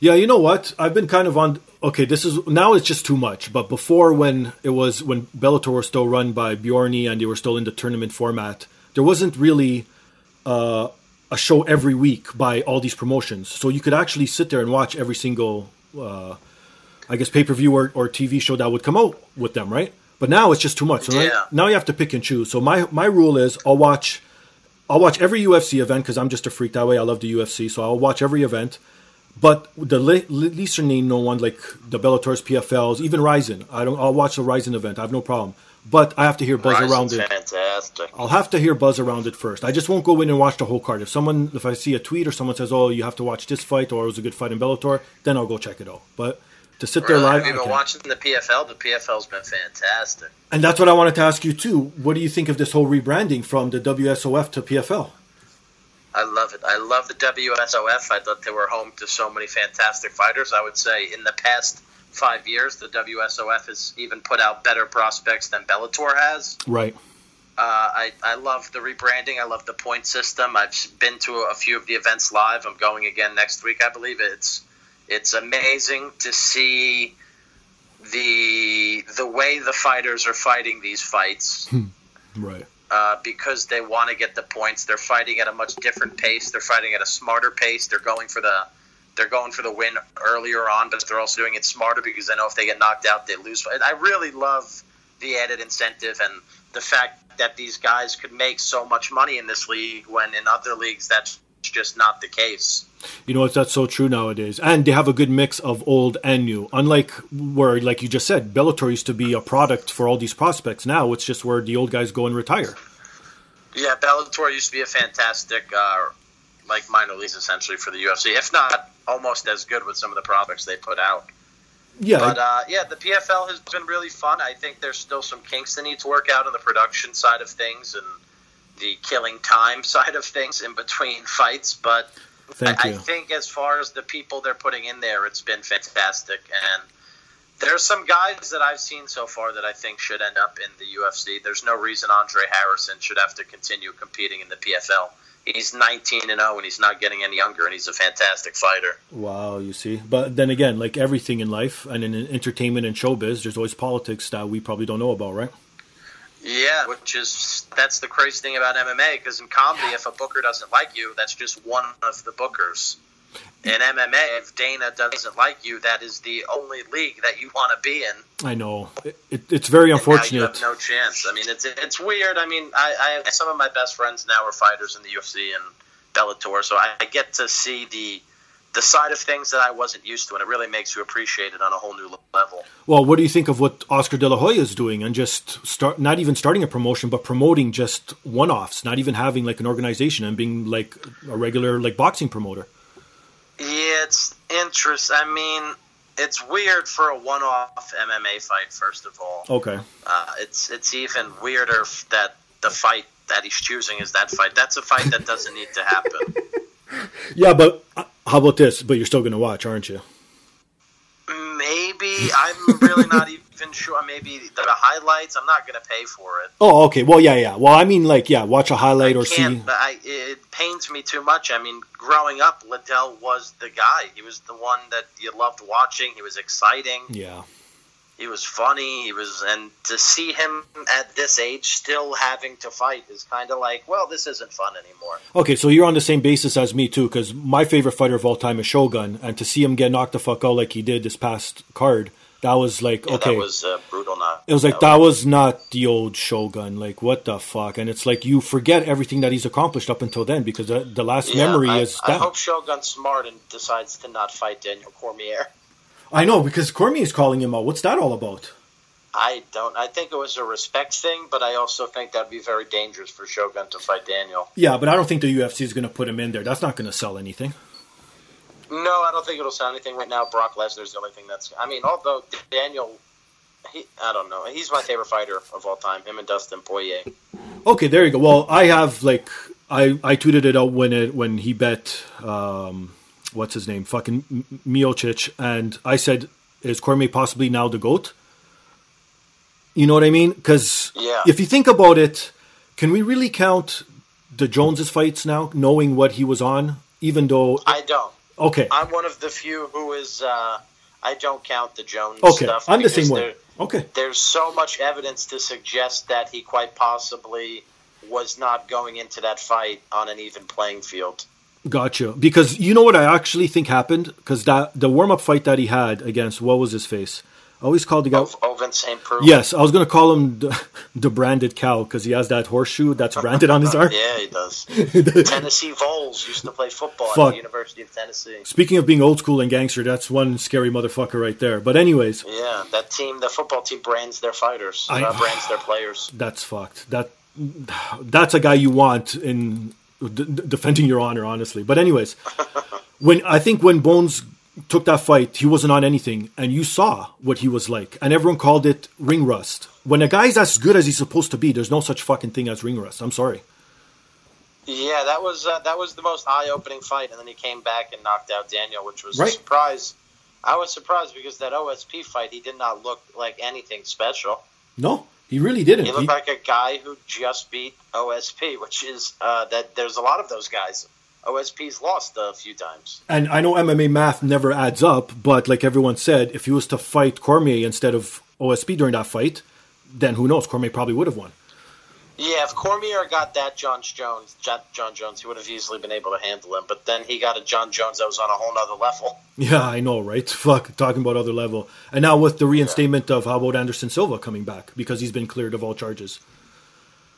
Yeah, you know what? I've been kind of on. Okay, this is now it's just too much. But before, when it was when Bellator was still run by Bjorny and they were still in the tournament format, there wasn't really uh, a show every week by all these promotions. So you could actually sit there and watch every single, uh, I guess, pay per view or, or TV show that would come out with them, right? But now it's just too much. So now- Yeah. now you have to pick and choose. So my my rule is I'll watch I'll watch every UFC event because I'm just a freak that way. I love the UFC, so I'll watch every event. But the le- le- lesser name known one like the Bellator's, PFLs, even Rizin, I don't. I'll watch the Rizin event. I have no problem. But I have to hear buzz Rizin's around it. fantastic. I'll have to hear buzz around it first. I just won't go in and watch the whole card. If someone, if I see a tweet or someone says, "Oh, you have to watch this fight," or "It was a good fight in Bellator," then I'll go check it out. But to sit there Really, live, have you been watching the PFL? The PFL's been fantastic. and that's what I wanted to ask you too. What do you think of this whole rebranding from the WSOF to PFL? I love it. I love the WSOF. I thought they were home to so many fantastic fighters. I would say in the past five years, the WSOF has even put out better prospects than Bellator has. Right. Uh, I, I love the rebranding. I love the point system. I've been to a few of the events live. I'm going again next week, I believe. It's it's amazing to see the the way the fighters are fighting these fights Right. Uh, because they want to get the points. They're fighting at a much different pace. They're fighting at a smarter pace. They're going for the they're going for the win earlier on, but they're also doing it smarter because they know if they get knocked out, they lose. I really love the added incentive and the fact that these guys could make so much money in this league when in other leagues that's just not the case. You know, it's that's so true nowadays, and they have a good mix of old and new. Unlike where, like you just said, Bellator used to be a product for all these prospects. Now it's just where the old guys go and retire. Yeah, Bellator used to be a fantastic, uh, like minor leagues essentially for the UFC, if not almost as good with some of the products they put out. Yeah, But uh, yeah, the PFL has been really fun. I think there's still some kinks that need to work out on the production side of things and the killing time side of things in between fights. But I. I think as far as the people they're putting in there, it's been fantastic. And there's some guys that I've seen so far that I think should end up in the UFC. There's no reason Andre Harrison should have to continue competing in the PFL. He's 19 and 0, and he's not getting any younger, and he's a fantastic fighter. Wow, you see. But then again, like everything in life and in entertainment and showbiz, there's always politics that we probably don't know about, right? Yeah, which is that's the crazy thing about MMA because in comedy, if a booker doesn't like you, that's just one of the bookers. In MMA, if Dana doesn't like you, that is the only league that you want to be in. I know. It, it, it's very And Now you unfortunate. have no chance. I mean, it's it's weird. I mean, I, I have some of my best friends now are fighters in the UFC and Bellator, so I, I get to see the the side of things that I wasn't used to, and it really makes you appreciate it on a whole new level. Well, what do you think of what Oscar De La Hoya is doing and just start not even starting a promotion, but promoting just one-offs, not even having like an organization and being like a regular like boxing promoter? Yeah, it's interesting. I mean, it's weird for a one-off MMA fight. First of all, Okay. uh, it's it's even weirder that the fight that he's choosing is that fight. That's a fight that doesn't need to happen. (laughs) Yeah, but uh, how about this? But you're still going to watch, aren't you? Maybe I'm really not (laughs) even sure. Maybe the highlights. I'm not going to pay for it. Oh, okay. Well, yeah, yeah. Well, I mean, like, yeah, watch a highlight I or see. But I, it pains me too much. I mean, growing up, Liddell was the guy. He was the one that you loved watching. He was exciting. Yeah. He was funny. He was, and to see him at this age still having to fight is kind of like, well, this isn't fun anymore. Okay, so you're on the same basis as me too, because my favorite fighter of all time is Shogun, and to see him get knocked the fuck out like he did this past card, that was like Yeah, okay. that was uh, brutal. Not. it was like that was not the old Shogun. Like what the fuck? And it's like you forget everything that he's accomplished up until then because the, the last Yeah, memory I, is I that. hope Shogun's smart and decides to not fight Daniel Cormier. I know because Cormier is calling him out. What's that all about? I don't. I think it was a respect thing, but I also think that'd be very dangerous for Shogun to fight Daniel. Yeah, but I don't think the UFC is going to put him in there. That's not going to sell anything. No, I don't think it'll sell anything right now. Brock Lesnar's the only thing that's. I mean, although Daniel, he, I don't know. He's my favorite fighter of all time. Him and Dustin Poirier. Okay, there you go. Well, I have like I I tweeted it out when it when he bet um what's his name fucking Miocic and I said is Cormier possibly now the goat? You know what I mean? Because Yeah. if you think about it, can we really count the Joneses fights now, knowing what he was on? Even though, I don't. okay, I'm one of the few who is. Uh, I don't count the Jones okay, stuff. I'm the same way. Okay, There's so much evidence to suggest that he quite possibly was not going into that fight on an even playing field. Gotcha. Because you know what I actually think happened? Because that the warm up fight that he had against what was his face? I always called the guy. St. Preux. Yes, I was going to call him the, the branded cow because he has that horseshoe that's branded on his arm. (laughs) Yeah, he does. (laughs) Tennessee Vols used to play football Fuck. at the University of Tennessee. Speaking of being old school and gangster, that's one scary motherfucker right there. But anyways, Yeah, that team, the football team, brands their fighters, I- uh, brands their players. (sighs) that's fucked. That that's a guy you want in d- defending your honor, honestly. But anyways, (laughs) when I think when Bones took that fight, he wasn't on anything, and you saw what he was like, and everyone called it ring rust. When a guy's as good as he's supposed to be, there's no such fucking thing as ring rust. I'm sorry. Yeah, that was uh, that was the most eye-opening fight, and then he came back and knocked out Daniel, which was Right. a surprise. I was surprised because that OSP fight, he did not look like anything special. No, he really didn't. He He- looked like a guy who just beat OSP, which is uh, that there's a lot of those guys. OSP's lost a few times. And I know MMA math never adds up, but like everyone said, if he was to fight Cormier instead of OSP during that fight, then who knows? Cormier probably would have won. Yeah, if Cormier got that Jon Jones, Jon Jones, he would have easily been able to handle him. But then he got a Jon Jones that was on a whole nother level. (laughs) Yeah, I know, right? (laughs) Fuck, talking about other level. And now with the reinstatement of how about Anderson Silva coming back because he's been cleared of all charges.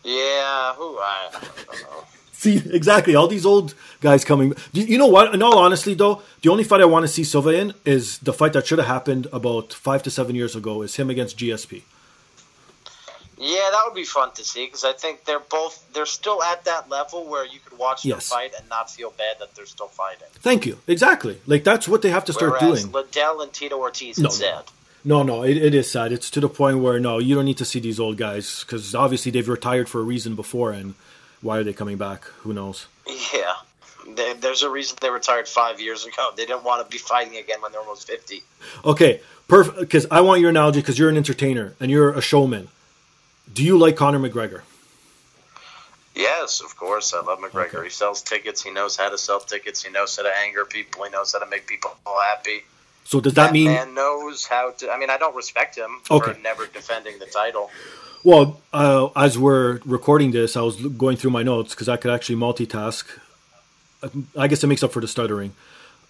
Yeah, who I, I don't know. (laughs) See, exactly. All these old guys coming. You you know what? In all honesty, though, the only fight I want to see Silva in is the fight that should have happened about five to seven years ago. Is him against GSP. Yeah, that would be fun to see because I think they're both they're still at that level where you could watch Yes. them fight and not feel bad that they're still fighting. Thank you. Exactly. Like that's what they have to start Whereas doing. Liddell and Tito Ortiz, No, sad. No, no, it, it is sad. It's to the point where no, you don't need to see these old guys because obviously they've retired for a reason before, and why are they coming back? Who knows? Yeah, There- there's a reason they retired five years ago. They didn't want to be fighting again when they're almost fifty. Okay, perfect. Because I want your analogy because you're an entertainer and you're a showman. Do you like Conor McGregor? Yes, of course. I love McGregor. Okay. He sells tickets. He knows how to sell tickets. He knows how to anger people. He knows how to make people happy. So does that mean? man knows how to. I mean, I don't respect him Okay. for never defending the title. Well, uh, as we're recording this, I was going through my notes because I could actually multitask. I guess it makes up for the stuttering.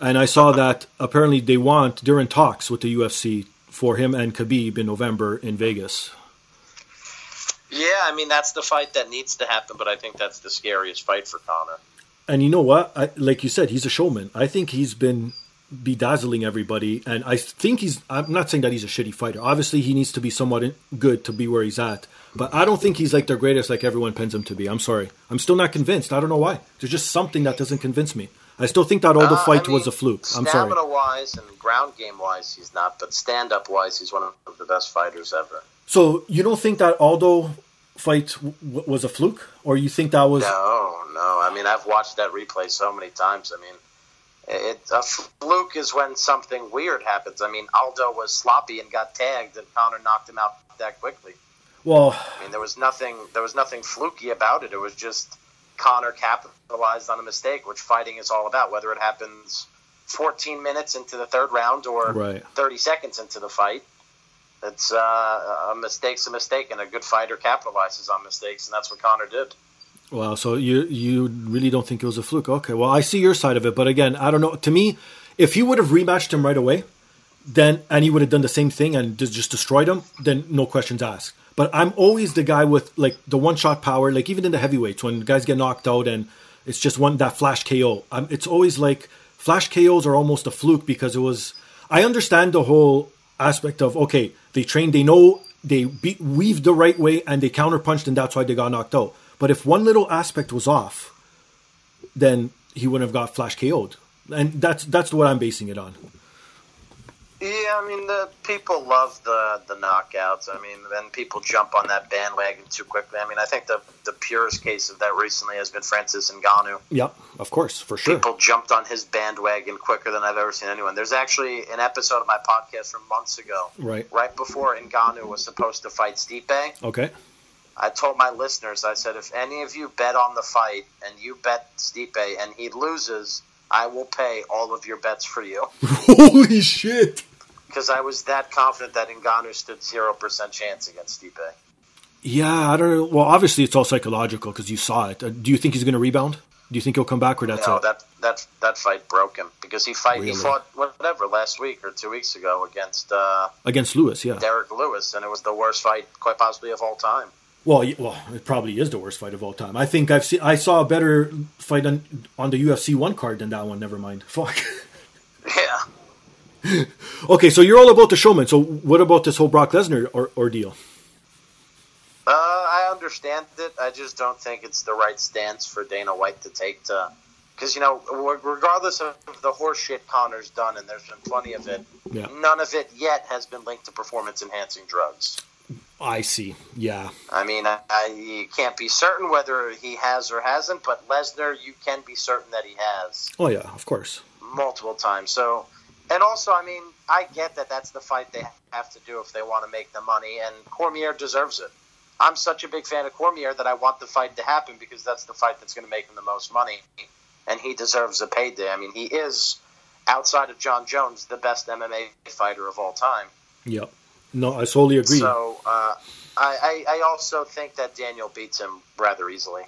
And I saw (laughs) that apparently they want, they're talks with the UFC for him and Khabib in November in Vegas. Yeah, I mean that's the fight that needs to happen, but I think that's the scariest fight for Conor. And you know what? I, like you said, he's a showman. I think he's been bedazzling everybody, and I think he's. I'm not saying that he's a shitty fighter. Obviously, he needs to be somewhat good to be where he's at. But I don't think he's like the greatest, like everyone pins him to be. I'm sorry. I'm still not convinced. I don't know why. There's just something that doesn't convince me. I still think that all the uh, fight I was mean, a fluke. I'm sorry. Stamina wise and ground game wise, he's not, but stand up wise, he's one of the best fighters ever. So you don't think that Aldo fight w- was a fluke, or you think that was? No, no. I mean, I've watched that replay so many times. I mean, it, a fluke is when something weird happens. I mean, Aldo was sloppy and got tagged, and Conor knocked him out that quickly. Well, I mean, there was nothing. There was nothing fluky about it. It was just Conor capitalized on a mistake, which fighting is all about. Whether it happens 14 minutes into the third round or Right. 30 seconds into the fight, it's uh, a mistake's a mistake, and a good fighter capitalizes on mistakes, and that's what Conor did. Wow, so you you really don't think it was a fluke? Okay, well I see your side of it, but again, I don't know. To me, if you would have rematched him right away, then and he would have done the same thing and just, destroyed him, then no questions asked. But I'm always the guy with like the one shot power, like even in the heavyweights when guys get knocked out and it's just one that flash KO. It's always like flash KOs are almost a fluke because it was. I understand the whole aspect of okay, they trained, they know they beat, weaved the right way and they counterpunched and that's why they got knocked out. But if one little aspect was off, then he wouldn't have got flash KO'd, and that's that's what I'm basing it on. Yeah, I mean the people love the the knockouts. I mean, then people jump on that bandwagon too quickly. I mean, I think the the purest case of that recently has been Francis Ngannou. Yep, of course, for sure. People jumped on his bandwagon quicker than I've ever seen anyone. There's actually an episode of my podcast from months ago, Right. right before Ngannou was supposed to fight Stipe. Okay. I told my listeners, I said, if any of you bet on the fight and you bet Stipe and he loses, I will pay all of your bets for you. (laughs) Holy shit. Because I was that confident that Ngannou stood 0% chance against Stipe. Yeah, I don't know. Well, obviously it's all psychological because you saw it. Uh, do you think he's going to rebound? Do you think he'll come back or that's no, it? that, that, that fight broke him. Because he fight Really? he fought whatever last week or two weeks ago against uh, Against Lewis, yeah. Derrick Lewis, and it was the worst fight quite possibly of all time. Well, well, it probably is the worst fight of all time. I think I've seen. I saw a better fight on, on the UFC one card than that one. Never mind. Fuck. (laughs) Yeah. (laughs) okay, so you're all about the showman. So what about this whole Brock Lesnar or, ordeal? Uh, I understand it. I just don't think it's the right stance for Dana White to take to. Because, you know, regardless of the horse shit Conor's done, and there's been plenty of it, Yeah. none of it yet has been linked to performance enhancing drugs. I see. Yeah. I mean, I, I, you can't be certain whether he has or hasn't, but Lesnar, you can be certain that he has Oh yeah, of course. multiple times. So, and also, I mean, I get that that's the fight they have to do if they want to make the money, and Cormier deserves it. I'm such a big fan of Cormier that I want the fight to happen because that's the fight that's going to make him the most money, and he deserves a payday. I mean, he is outside of Jon Jones the best MMA fighter of all time. Yep. No, I solely agree. So uh, I, I, I also think that Daniel beats him rather easily.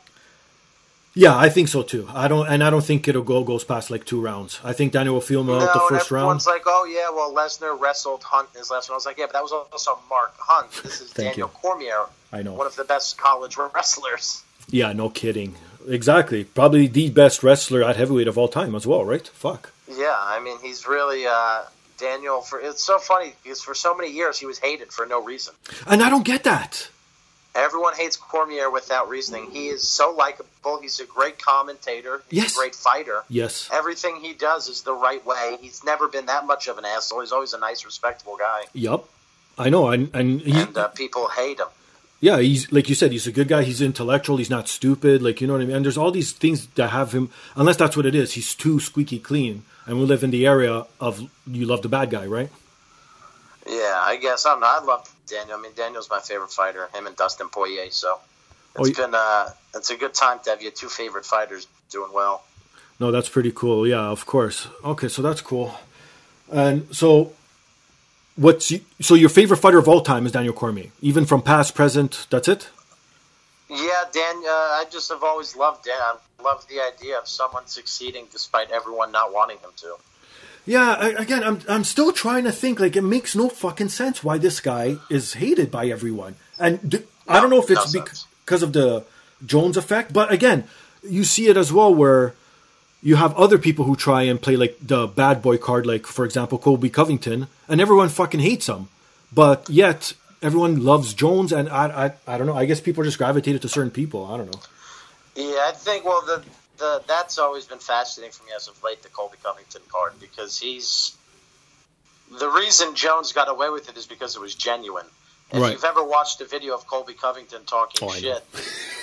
Yeah, I think so too. I don't, and I don't think it'll go goes past like two rounds. I think Daniel will feel him out the first round. everyone's like, "Oh yeah, well Lesnar wrestled Hunt in his last one." I was like, "Yeah, but that was also Mark Hunt. This is (laughs) Daniel you. Cormier, I know. one of the best college (laughs) wrestlers." Yeah, no kidding. Exactly. Probably the best wrestler at heavyweight of all time as well, right? Fuck. Yeah, I mean, he's really uh, Daniel. For it's so funny because for so many years he was hated for no reason. And I don't get that. Everyone hates Cormier without reasoning. He is so likable. He's a great commentator. He's Yes. a great fighter. Yes. Everything he does is the right way. He's never been that much of an asshole. He's always a nice, respectable guy, Yup. I know. And and he, and uh, people hate him. yeah, he's like you said, he's a good guy. He's intellectual. He's not stupid. Like you know what I mean. And there's all these things that have him. Unless that's what it is, he's too squeaky clean. And we live in the area of you love the bad guy, right? Yeah, I guess I'm. I love Daniel. I mean, Daniel's my favorite fighter. Him and Dustin Poirier. So Oh, it's you- been uh, it's a good time to have your two favorite fighters doing well. No, that's pretty cool. Yeah, of course. Okay, so that's cool. And so, what's so your favorite fighter of all time is Daniel Cormier, even from past, present. That's it. Yeah, Dan. Uh, I just have always loved Dan. I love the idea of someone succeeding despite everyone not wanting them to. Yeah, I, again, I'm I'm still trying to think. Like, it makes no fucking sense why this guy is hated by everyone. And I don't know if it's no bec- because of the Jones effect, but again, you see it as well where you have other people who try and play like the bad boy card, like for example Colby Covington, and everyone fucking hates him, but yet everyone loves Jones, and I I, I don't know. I guess people just gravitated to certain people. I don't know. Yeah, I think. Well, the the that's always been fascinating for me as of late. The Colby Covington card because he's the reason Jones got away with it is because it was genuine. If Right. you've ever watched a video of Colby Covington talking Oh, shit,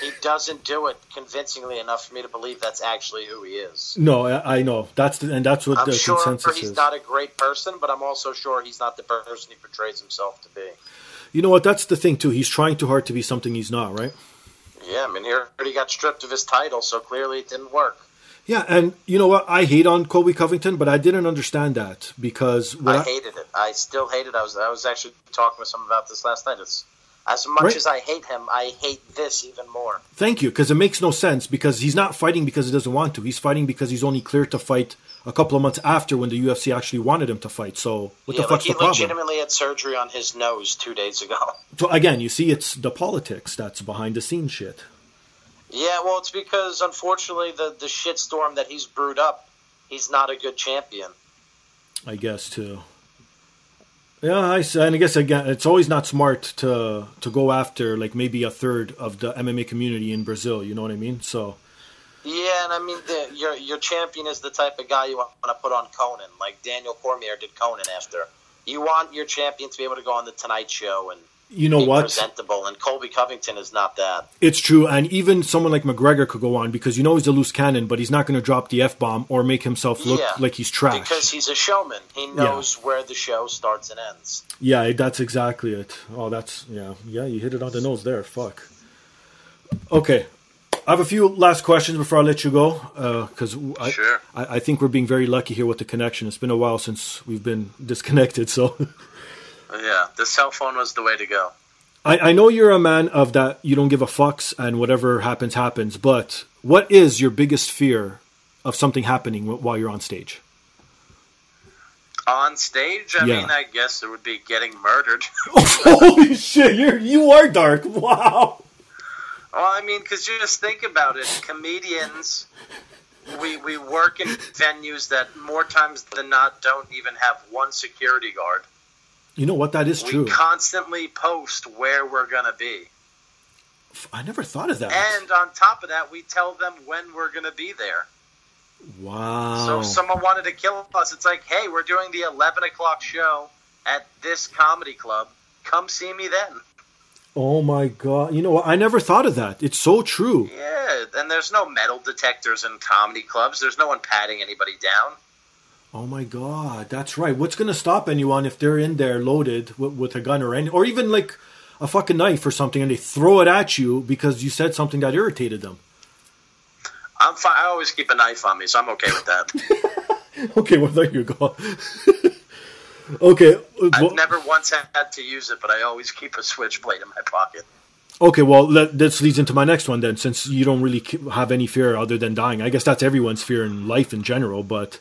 he doesn't do it convincingly enough for me to believe that's actually who he is. No, I, I know that's the, and that's what the I'm the sure consensus he's is. not a great person, but I'm also sure he's not the person he portrays himself to be. You know what? That's the thing too. He's trying too hard to be something he's not, right? Yeah, I mean, he already got stripped of his title, so clearly it didn't work. Yeah, and you know what? I hate on Colby Covington, but I didn't understand that because I I- hated it. I still hate it. I was I was actually talking with someone about this last night. It's as much Right. as I hate him, I hate this even more. thank you because it makes no sense because he's not fighting because he doesn't want to. He's fighting because he's only cleared to fight a couple of months after when the UFC actually wanted him to fight. So what yeah, the fuck's he the problem? legitimately had surgery on his nose two days ago. (laughs) So again, you see, it's the politics that's behind the scenes shit. Yeah, well, it's because unfortunately the the shitstorm that he's brewed up, he's not a good champion. I guess too. Yeah, I and I guess again, it's always not smart to to go after like maybe a third of the MMA community in Brazil. You know what I mean? So Yeah, and I mean the, your your champion is the type of guy you want to put on Conan, like Daniel Cormier did Conan after. You want your champion to be able to go on the Tonight Show and You know be what? presentable, and Colby Covington is not that. It's true, and even someone like McGregor could go on because you know he's a loose cannon, but he's not going to drop the f bomb or make himself look Yeah, like he's trash. Because he's a showman. He knows where the show starts and ends. Yeah, that's exactly it. Oh, that's yeah, yeah. You hit it on the nose there. Fuck. Okay, I have a few last questions before I let you go uh, because I, Sure. I, I think we're being very lucky here with the connection. It's been a while since we've been disconnected, so (laughs) Yeah, the cell phone was the way to go. I, I know you're a man of that. You don't give a fucks, and whatever happens, happens. But what is your biggest fear of something happening while you're on stage? On stage, I Yeah. mean, I guess it would be getting murdered. (laughs) (laughs) Holy shit! You're you are dark. Wow. Well, I mean, because you just think about it, comedians, we we work in venues that more times than not don't even have one security guard. You know what? That is true. We constantly post where we're gonna be, I never thought of that. and on top of that, we tell them when we're gonna be there. wow. So if someone wanted to kill us, it's like, hey, we're doing the eleven o'clock show at this comedy club. Come see me then. Oh my god. You know what? I never thought of that. It's so true. Yeah, and there's no metal detectors in comedy clubs. There's no one patting anybody down. Oh my god. That's right. What's gonna stop anyone if they're in there loaded with, with a gun or any, or even like a fucking knife or something, and they throw it at you because you said something that irritated them? I'm fine. I always keep a knife on me, so I'm okay with that. (laughs) Okay, well there you go. (laughs) okay, uh, I've well, never once had to use it, but I always keep a switchblade in my pocket. okay. Well, let, this leads into my next one then. Since you don't really have any fear other than dying, I guess that's everyone's fear in life in general. But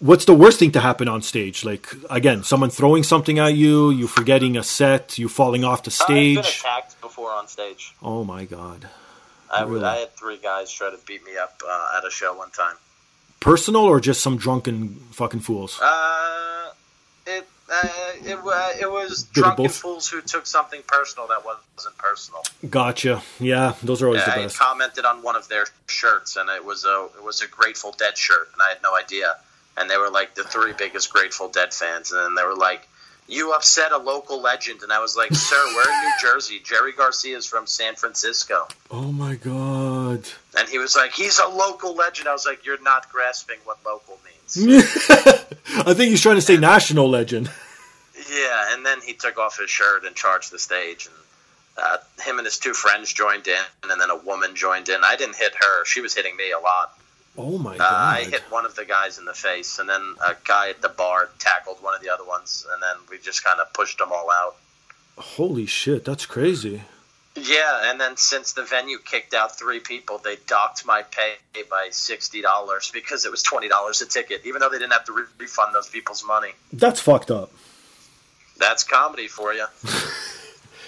what's the worst thing to happen on stage? Like again, someone throwing something at you, you forgetting a set, you falling off the I've been stage. attacked before on stage. Oh my god. I, would, Really? I had three guys try to beat me up uh, at a show one time. Personal or just some drunken fucking fools? Uh, it uh, it, wa- it was drunken fools who took something personal that wasn't personal. Gotcha. Yeah, those are always Yeah, the best. I commented on one of their shirts, and it was a it was a Grateful Dead shirt, and I had no idea. And they were like the three biggest Grateful Dead fans, and then they were like, "You upset a local legend," and I was like, "Sir, we're in New Jersey. Jerry Garcia is from San Francisco," Oh my god. and he was like, "He's a local legend." I was like, "You're not grasping what local means." (laughs) I think he's trying to say national legend. Yeah, and then he took off his shirt and charged the stage, and uh, him and his two friends joined in, and then a woman joined in. I didn't hit her; she was hitting me a lot. Oh my Uh, god. I hit one of the guys in the face, and then a guy at the bar tackled one of the other ones, and then we just kind of pushed them all out. Holy shit, that's crazy. Yeah, and then since the venue kicked out three people, they docked my pay by sixty dollars because it was twenty dollars a ticket, even though they didn't have to re- refund those people's money. That's fucked up. That's comedy for (laughs) you.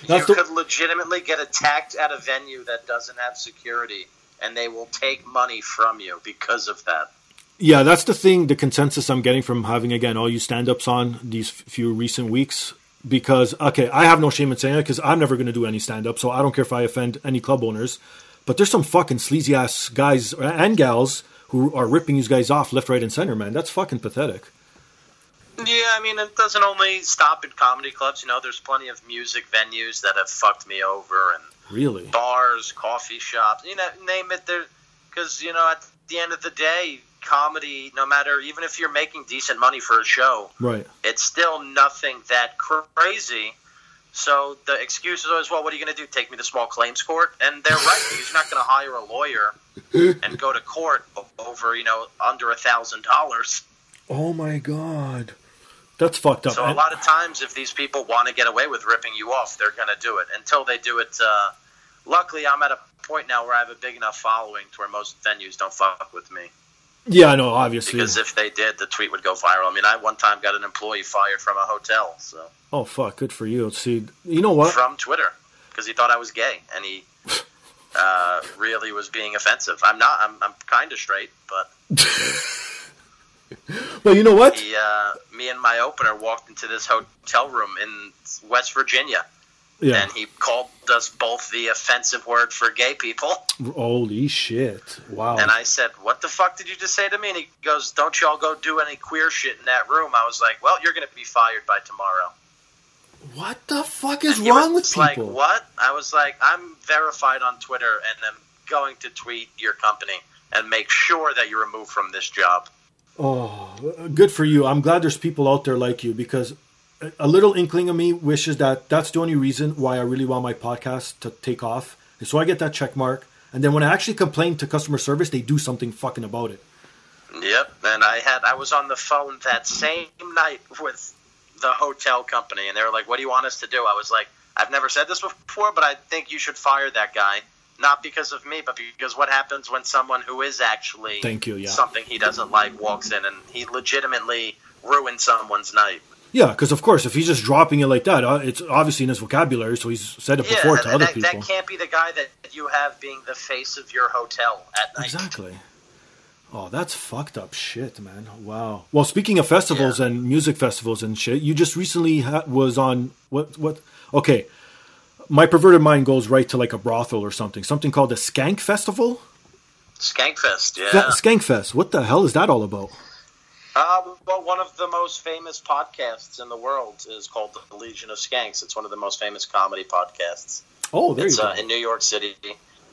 You the- could legitimately get attacked at a venue that doesn't have security, and they will take money from you because of that. Yeah, that's the thing, the consensus I'm getting from having, again, all you stand ups on these few recent weeks. Because, okay, I have no shame in saying it because I'm never going to do any stand up, so I don't care if I offend any club owners. But there's some fucking sleazy ass guys and gals who are ripping these guys off left, right, and center, man. That's fucking pathetic. Yeah, I mean, it doesn't only stop at comedy clubs. You know, there's plenty of music venues that have fucked me over, and Really? bars, coffee shops. You know, name it. There, because you know, at the end of the day, comedy, no matter even if you're making decent money for a show, Right. it's still nothing that crazy. So the excuse is always, well, what are you going to do? Take me to small claims court? And they're right He's not going to hire a lawyer (laughs) and go to court over, you know, under a thousand dollars. Oh my god. That's fucked up. So a lot of times, if these people want to get away with ripping you off, they're going to do it. Until they do it, uh, luckily, I'm at a point now where I have a big enough following to where most venues don't fuck with me. yeah, I know, obviously. Because if they did, the tweet would go viral. I mean, I one time got an employee fired from a hotel, so Oh, fuck. Good for you. See, you know what? from Twitter because he thought I was gay and he (laughs) uh, really was being offensive. I'm not. I'm, I'm kind of straight, but (laughs) (laughs) Well, you know what? he, uh, me and my opener walked into this hotel room in West Virginia, Yeah. and he called us both the offensive word for gay people. Holy shit! Wow. And I said, "What the fuck did you just say to me?" And he goes, "Don't y'all go do any queer shit in that room." I was like, "Well, you're going to be fired by tomorrow." what the fuck is wrong with was like, people? "What?" I was like, "I'm verified on Twitter, and I'm going to tweet your company and make sure that you're removed from this job." Oh, good for you. I'm glad there's people out there like you because a- little inkling of me wishes that that's the only reason why I really want my podcast to take off. is So I get that check mark. And then when I actually complain to customer service, they do something fucking about it. Yep, and I had I was on the phone that same night with the hotel company, and they were like, "What do you want us to do?" I was like, "I've never said this before, but I think you should fire that guy, not because of me, but because what happens when someone who is actually Thank you, yeah. something he doesn't like walks in and he legitimately ruins someone's night." Yeah, because of course, if he's just dropping it like that, uh, it's obviously in his vocabulary, so he's said it Yeah, before to that, other that, people. that can't be the guy that you have being the face of your hotel at night. Exactly. Oh, that's fucked up shit, man. Wow. Well, speaking of festivals Yeah. and music festivals and shit, you just recently ha- was on what? What? Okay, my perverted mind goes right to like a brothel or something. Something called the Skank Festival. Skankfest, yeah. Fe- Skank Fest. What the hell is that all about? Uh, well, one of the most famous podcasts in the world is called The Legion of Skanks. It's one of the most famous comedy podcasts. Oh, there it's you go. uh, in New York City.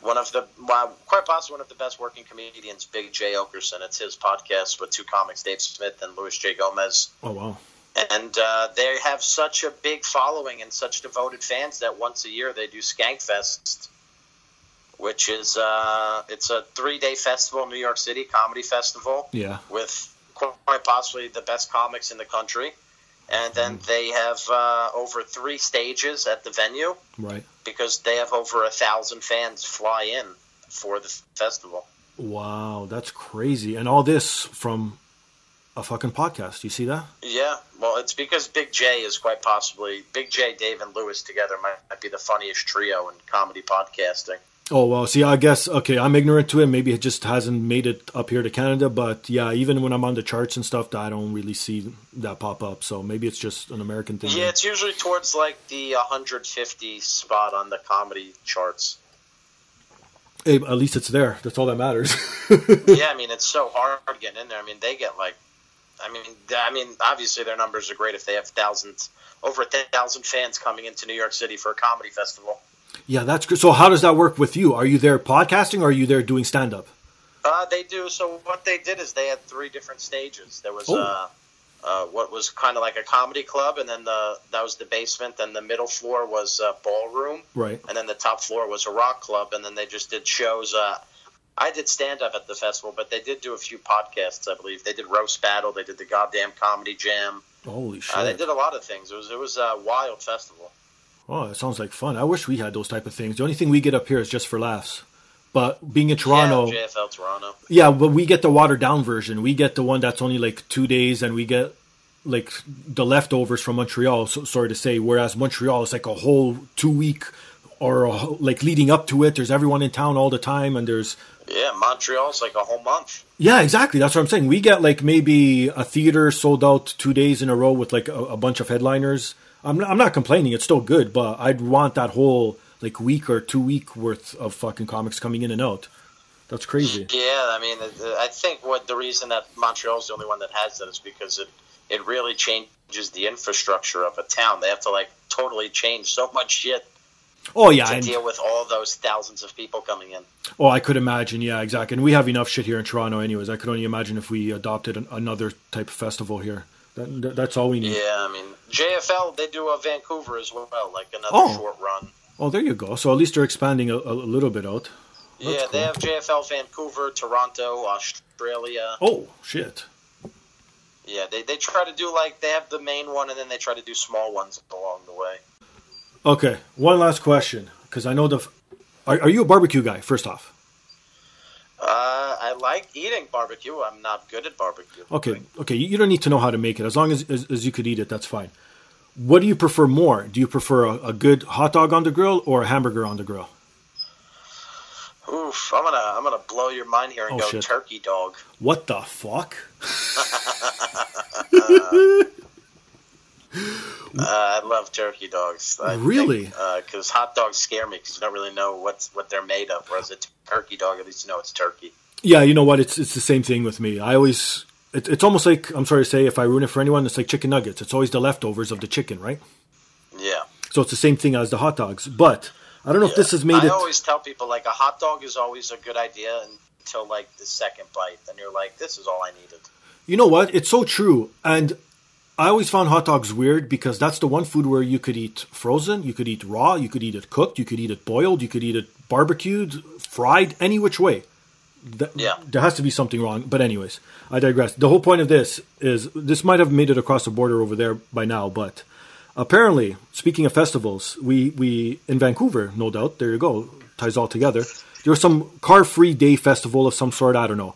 One of the, well, quite possibly one of the best working comedians, Big Jay Oakerson. It's his podcast with two comics, Dave Smith and Luis J. Gomez. oh wow. And uh, they have such a big following and such devoted fans that once a year they do Skankfest, which is uh, it's a three day festival in New York City, comedy festival Yeah. with quite possibly the best comics in the country. And then Mm. they have uh, over three stages at the venue Right. because they have over a thousand fans fly in for the festival. Wow, that's crazy. And all this from a fucking podcast. You see that? Yeah, well, it's because Big Jay is quite possibly Big Jay, Dave, and Luis together might, might be the funniest trio in comedy podcasting. Oh well, see, I guess okay, I'm ignorant to it. Maybe it just hasn't made it up here to Canada, but yeah, even when I'm on the charts and stuff, I don't really see that pop up. So maybe it's just an American thing. Yeah, it's usually towards like the 150 spot on the comedy charts. Hey, at least it's there. That's all that matters. (laughs) yeah, I mean it's so hard getting in there. I mean they get like, I mean, I mean obviously their numbers are great if they have thousands, over a thousand fans coming into New York City for a comedy festival. yeah, that's good. So how does that work with you? Are you there podcasting or are you there doing stand up? Uh, they do. So what they did is they had three different stages. There was Oh. uh, uh, what was kind of like a comedy club, and then the that was the basement. Then the middle floor was a ballroom, Right. and then the top floor was a rock club. And then they just did shows. I did stand up at the festival, but they did do a few podcasts. I believe they did roast battle. They did the goddamn comedy jam. Holy shit. Uh, they did a lot of things. It was it was a wild festival. Oh, it sounds like fun. I wish we had those type of things. The only thing we get up here is just for laughs. But being in Toronto, yeah, JFL Toronto. Yeah, but we get the watered down version. We get the one that's only like two days, and we get like the leftovers from Montreal. So, sorry to say, whereas Montreal is like a whole two week or a, like leading up to it. There's everyone in town all the time, and there's Yeah, Montreal's like a whole month. yeah, exactly. That's what I'm saying. We get like maybe a theater sold out two days in a row with like a, a bunch of headliners. I'm not, I'm not complaining. It's still good, but I'd want that whole like week or two week worth of fucking comics coming in and out. That's crazy. Yeah, I mean, I think what the reason that Montreal's the only one that has that is because it it really changes the infrastructure of a town. They have to like totally change so much shit Oh yeah, to and- deal with all those thousands of people coming in. Oh, I could imagine. Yeah, exactly. And we have enough shit here in Toronto, anyways. I could only imagine if we adopted an, another type of festival here. That, that- that's all we need. Yeah, I mean, JFL they do a Vancouver as well, like another Oh. short run. Oh, there you go. So at least they're expanding a, a little bit out. That's yeah, they cool. have JFL Vancouver, Toronto, Australia. Oh shit. Yeah, they, they try to do like they have the main one and then they try to do small ones along the way. Okay, one last question because I know the. f- Are, are you a barbecue guy? First off. Uh, I like eating barbecue. I'm not good at barbecue. Okay, okay. You, don't need to know how to make it. As long as, as as you could eat it, that's fine. What do you prefer more? Do you prefer a, a good hot dog on the grill or a hamburger on the grill? Oof, I'm gonna I'm gonna blow your mind here and Oh, go shit. turkey dog. Uh, (laughs) (laughs) Uh, I love turkey dogs. I Really? Uh, because hot dogs scare me because you don't really know what's what they're made of. Whereas a turkey dog, at least you know it's turkey. Yeah, you know what? It's it's the same thing with me. I always it, it's almost like I'm sorry to say if I ruin it for anyone, it's like chicken nuggets. It's always the leftovers of the chicken, right? Yeah. So it's the same thing as the hot dogs. But I don't know if this has made I it. always tell people like a hot dog is always a good idea until like the second bite. Then you're like, this is all I needed. You know what? It's so true. And I always found hot dogs weird because that's the one food where you could eat frozen, you could eat raw, you could eat it cooked, you could eat it boiled, you could eat it barbecued, fried, any which way. Th- Yeah. There has to be something wrong. But, anyways, I digress. The whole point of this is this might have made it across the border over there by now, but apparently, speaking of festivals, we, we in Vancouver, no doubt, there you go, ties all together. There was some car free day festival of some sort, I don't know.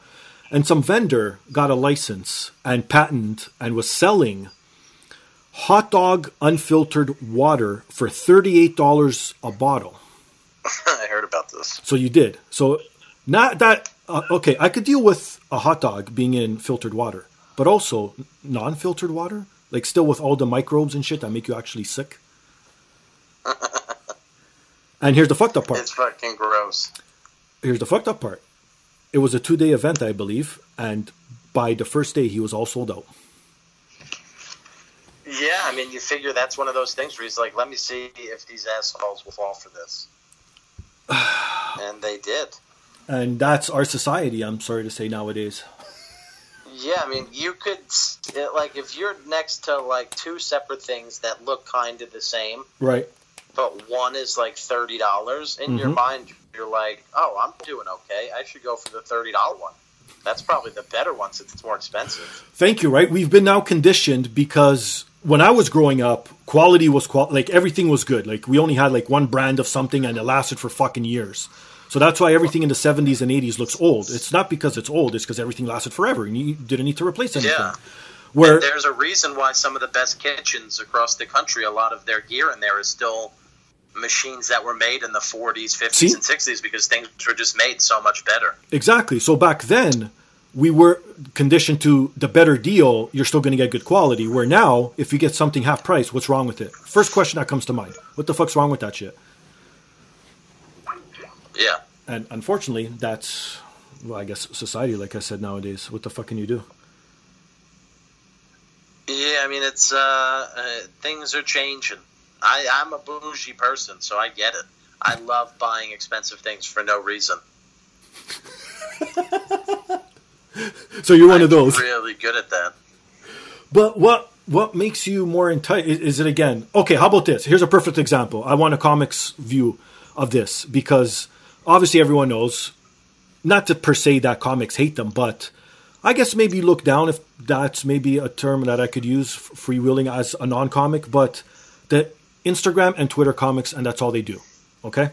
And some vendor got a license and patent and was selling hot dog unfiltered water for $38 a bottle. (laughs) I heard about this. So you did. So not that uh, okay, I could deal with a hot dog being in filtered water, but also non-filtered water, like still with all the microbes and shit that make you actually sick. (laughs) and here's the fucked up part. It's fucking gross. Here's the fucked up part. It was a two-day event, I believe, and by the first day he was all sold out. Yeah, I mean, you figure that's one of those things where he's like, let me see if these assholes will fall for this. (sighs) and they did. And that's our society, I'm sorry to say nowadays. Yeah, I mean, you could, like, if you're next to, like, two separate things that look kind of the same, Right. But one is, like, $30, in your Mhm. mind, you're like, oh, I'm doing okay. I should go for the $30 one. That's probably the better one since it's more expensive. Thank you, right? We've been now conditioned because when I was growing up, quality was qual- like everything was good. Like we only had like one brand of something and it lasted for fucking years. So that's why everything in the 70s and 80s looks old. It's not because it's old, it's because everything lasted forever and you didn't need to replace anything. Yeah. Where There's a reason why some of the best kitchens across the country, a lot of their gear in there is still machines that were made in the 40s, 50s, See? and 60s because things were just made so much better. Exactly. So back then, we were conditioned to the better deal, you're still going to get good quality. Where now, if you get something half price, what's wrong with it? First question that comes to mind. What the fuck's wrong with that shit? Yeah. And unfortunately, that's, well, I guess society, like I said nowadays. What the fuck can you do? Yeah, I mean, it's, uh, uh, things are changing. I, I'm a bougie person, so I get it. I love buying expensive things for no reason. (laughs) So you're one I'm of those. really good at that. But what what makes you more entitled? Is, is it again? Okay, how about this? Here's a perfect example. I want a comics view of this because obviously everyone knows, not to per se that comics hate them, but I guess maybe look down if that's maybe a term that I could use freewheeling as a non-comic, but the Instagram and Twitter comics, and that's all they do. Okay.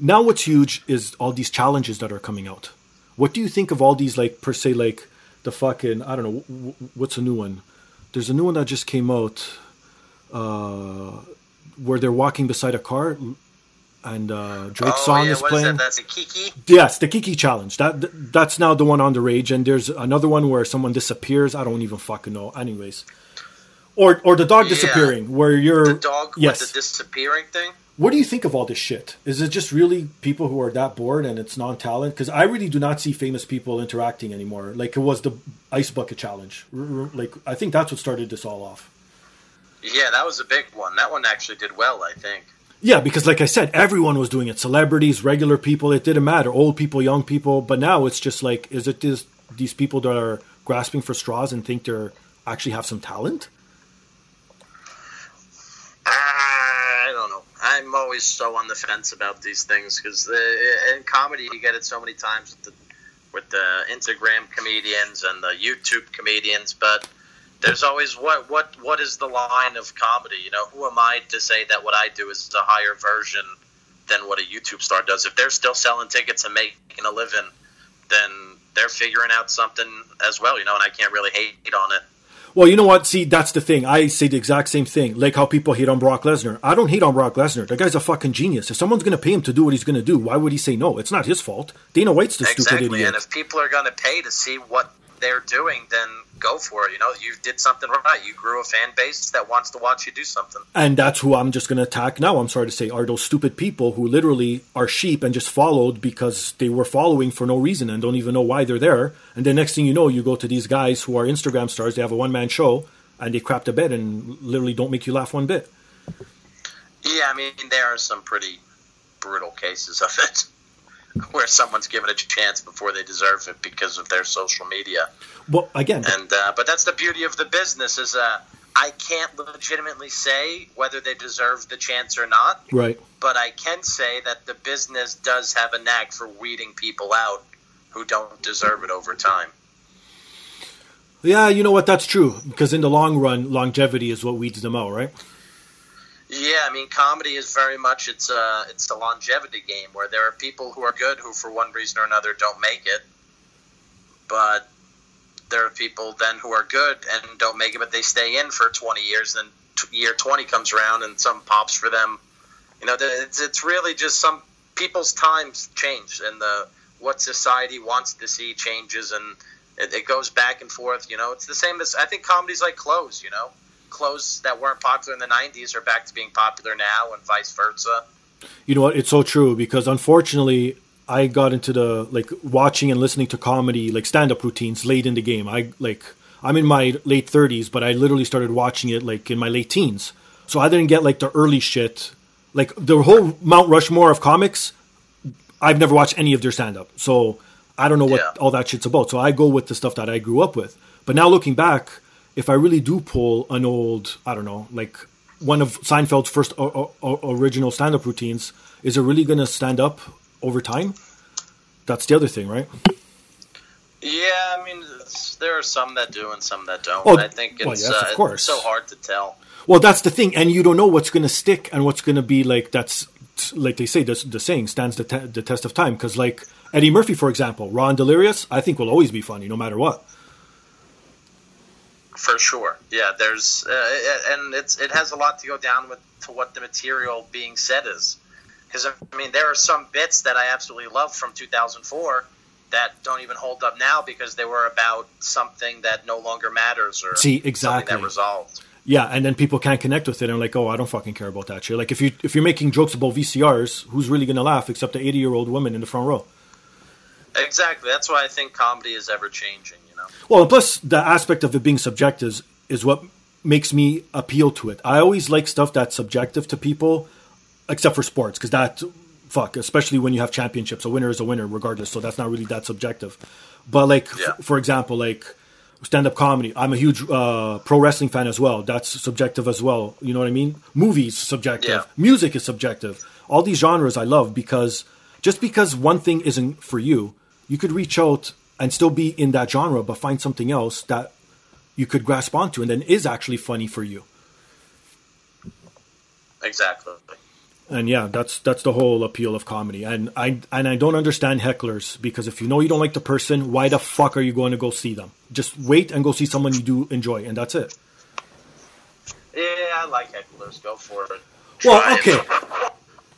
Now what's huge is all these challenges that are coming out. What do you think of all these like per se like the fucking I don't know w- w- what's a new one? There's a new one that just came out uh, where they're walking beside a car and uh, Drake's oh, song yeah, is what playing. is that? That's a Kiki? Yes, the Kiki challenge. That that's now the one on the rage, and there's another one where someone disappears. I don't even fucking know. Anyways, or or the dog Yeah. disappearing, where you're The dog Yes. with the disappearing thing? What do you think of all this shit? Is it just really people who are that bored and it's non-talent? Because I really do not see famous people interacting anymore. Like it was the ice bucket challenge. Like I think that's what started this all off. Yeah, that was a big one. That one actually did well, I think. Yeah, because like I said, everyone was doing it. Celebrities, regular people. It didn't matter. Old people, young people. But now it's just like, is it this, these people that are grasping for straws and think they're actually have some talent? I don't know. I'm always so on the fence about these things because in comedy you get it so many times with the, with the Instagram comedians and the YouTube comedians, but there's always what what what is the line of comedy? You know, who am I to say that what I do is a higher version than what a YouTube star does? If they're still selling tickets and making a living, then they're figuring out something as well. You know, and I can't really hate on it. Well, you know what? See, that's the thing. I say the exact same thing. Like how people hate on Brock Lesnar. I don't hate on Brock Lesnar. The guy's a fucking genius. If someone's going to pay him to do what he's going to do, why would he say no? It's not his fault. Dana White's the stupid Exactly, idiot. and if people are going to pay to see what they're doing, then go for it. You know, you did something right. You grew a fan base that wants to watch you do something. And that's who I'm just going to attack now. I'm sorry to say, are those stupid people who literally are sheep and just followed because they were following for no reason and don't even know why they're there. And then next thing you know, you go to these guys who are Instagram stars. They have a one man show and they crap the bed and literally don't make you laugh one bit. Yeah, I mean, there are some pretty brutal cases of it. (laughs) where someone's given a chance before they deserve it because of their social media. Well, again, and uh, but that's the beauty of the business is uh, I can't legitimately say whether they deserve the chance or not. Right. But I can say that the business does have a knack for weeding people out who don't deserve it over time. Yeah, you know what? That's true because in the long run, longevity is what weeds them out, right? Yeah, I mean, comedy is very much it's a it's a longevity game where there are people who are good who, for one reason or another, don't make it, but there are people then who are good and don't make it, but they stay in for twenty years. Then t- year twenty comes around and some pops for them. You know, it's it's really just some people's times change and the what society wants to see changes and it, it goes back and forth. You know, it's the same as I think comedy's like clothes. You know clothes that weren't popular in the 90s are back to being popular now and vice versa. You know what? It's so true because unfortunately, I got into the like watching and listening to comedy, like stand up routines late in the game. I like, I'm in my late 30s, but I literally started watching it like in my late teens. So I didn't get like the early shit. Like the whole Mount Rushmore of comics, I've never watched any of their stand up. So I don't know what yeah. all that shit's about. So I go with the stuff that I grew up with. But now looking back, if I really do pull an old, I don't know, like one of Seinfeld's first o- o- original stand up routines, is it really going to stand up over time? That's the other thing, right? Yeah, I mean, there are some that do and some that don't. Well, I think it's, well, yes, uh, of course. it's so hard to tell. Well, that's the thing, and you don't know what's going to stick and what's going to be like. That's like they say, the, the saying stands the, te- the test of time. Because like Eddie Murphy, for example, Raw Delirious, I think will always be funny no matter what for sure. Yeah, there's uh, and it's it has a lot to go down with to what the material being said is. Because I mean, there are some bits that I absolutely love from 2004 that don't even hold up now because they were about something that no longer matters or see exactly that resolved. Yeah, and then people can't connect with it and like, oh, I don't fucking care about that shit. Like if you if you're making jokes about VCRs, who's really gonna laugh except the 80 year old woman in the front row? Exactly. That's why I think comedy is ever changing. Well, plus the aspect of it being subjective is, is what makes me appeal to it. I always like stuff that's subjective to people, except for sports, because that fuck, especially when you have championships, a winner is a winner regardless. So that's not really that subjective. But like, yeah. f- for example, like stand up comedy. I'm a huge uh, pro wrestling fan as well. That's subjective as well. You know what I mean? Movies subjective. Yeah. Music is subjective. All these genres I love because just because one thing isn't for you, you could reach out and still be in that genre, but find something else that you could grasp onto and then is actually funny for you. Exactly. And yeah, that's that's the whole appeal of comedy. And I and I don't understand hecklers because if you know you don't like the person, why the fuck are you going to go see them? Just wait and go see someone you do enjoy, and that's it. Yeah, I like hecklers. Go for it. Well, okay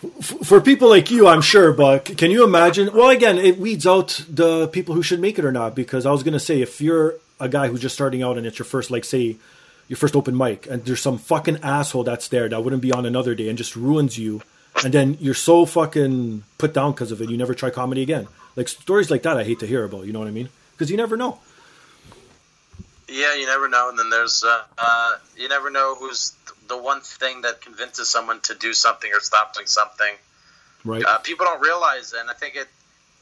for people like you, I'm sure, but can you imagine? Well, again, it weeds out the people who should make it or not. Because I was going to say, if you're a guy who's just starting out and it's your first, like, say, your first open mic, and there's some fucking asshole that's there that wouldn't be on another day and just ruins you, and then you're so fucking put down because of it, you never try comedy again. Like stories like that, I hate to hear about. You know what I mean? Because you never know. Yeah, you never know, and then there's uh, uh, you never know who's the one thing that convinces someone to do something or stop doing something. Right. Uh, people don't realize, and I think it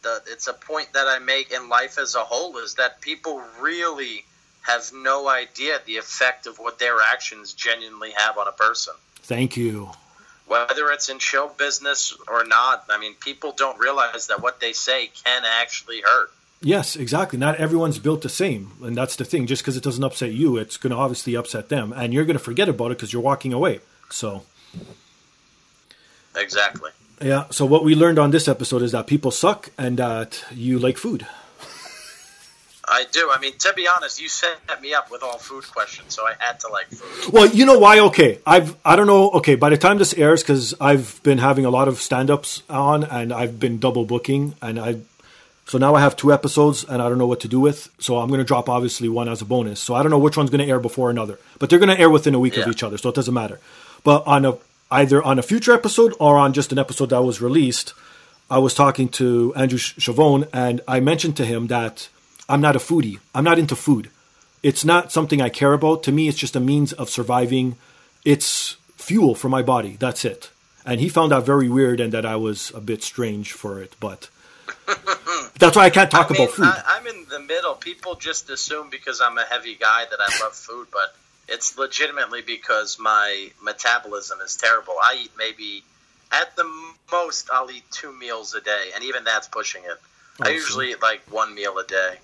the, it's a point that I make in life as a whole is that people really have no idea the effect of what their actions genuinely have on a person. Thank you. Whether it's in show business or not, I mean, people don't realize that what they say can actually hurt. Yes, exactly. Not everyone's built the same, and that's the thing. Just because it doesn't upset you, it's going to obviously upset them, and you're going to forget about it because you're walking away. So, exactly. Yeah. So what we learned on this episode is that people suck, and that you like food. I do. I mean, to be honest, you set me up with all food questions, so I had to like food. Well, you know why? Okay, I've I don't know. Okay, by the time this airs, because I've been having a lot of stand-ups on, and I've been double booking, and I So now I have two episodes and I don't know what to do with. So I'm going to drop obviously one as a bonus. So I don't know which one's going to air before another, but they're going to air within a week of each other, so it doesn't matter. But on a either on a future episode or on just an episode that was released, I was talking to Andrew Ch- Chavone and I mentioned to him that I'm not a foodie. I'm not into food. It's not something I care about. To me, it's just a means of surviving. It's fuel for my body. That's it. And he found that very weird and that I was a bit strange for it. But (laughs) that's why I can't talk I mean, about food. I, I'm in the middle. People just assume because I'm a heavy guy that I love food, but it's legitimately because my metabolism is terrible. I eat maybe at the most I'll eat two meals a day, and even that's pushing it. I Oh, usually eat like one meal a day.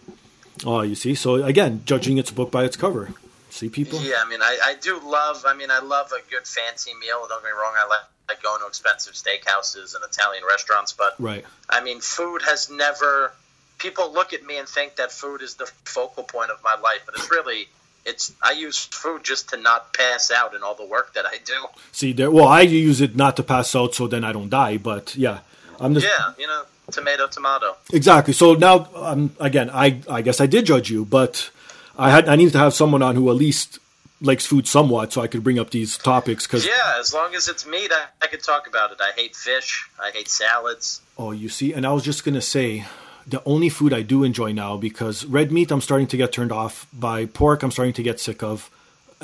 oh, you see. So again, judging its book by its cover. See, people. Yeah, I mean, I, I do love. I mean, I love a good fancy meal. Don't get me wrong. I like, like going to expensive steakhouses and Italian restaurants, but Right. I mean, food has never. People look at me and think that food is the focal point of my life, but it's really. It's I use food just to not pass out in all the work that I do. See there. Well, I use it not to pass out, so then I don't die. But yeah, I'm just Yeah, you know, tomato, tomato. exactly. So now, um, again, I I guess I did judge you, but I had I needed to have someone on who at least likes food somewhat, so I could bring up these topics. Because Yeah, as long as it's meat, I, I could talk about it. I hate fish. I hate salads. oh, you see, and I was just gonna say. The only food I do enjoy now, because red meat I'm starting to get turned off by, pork I'm starting to get sick of.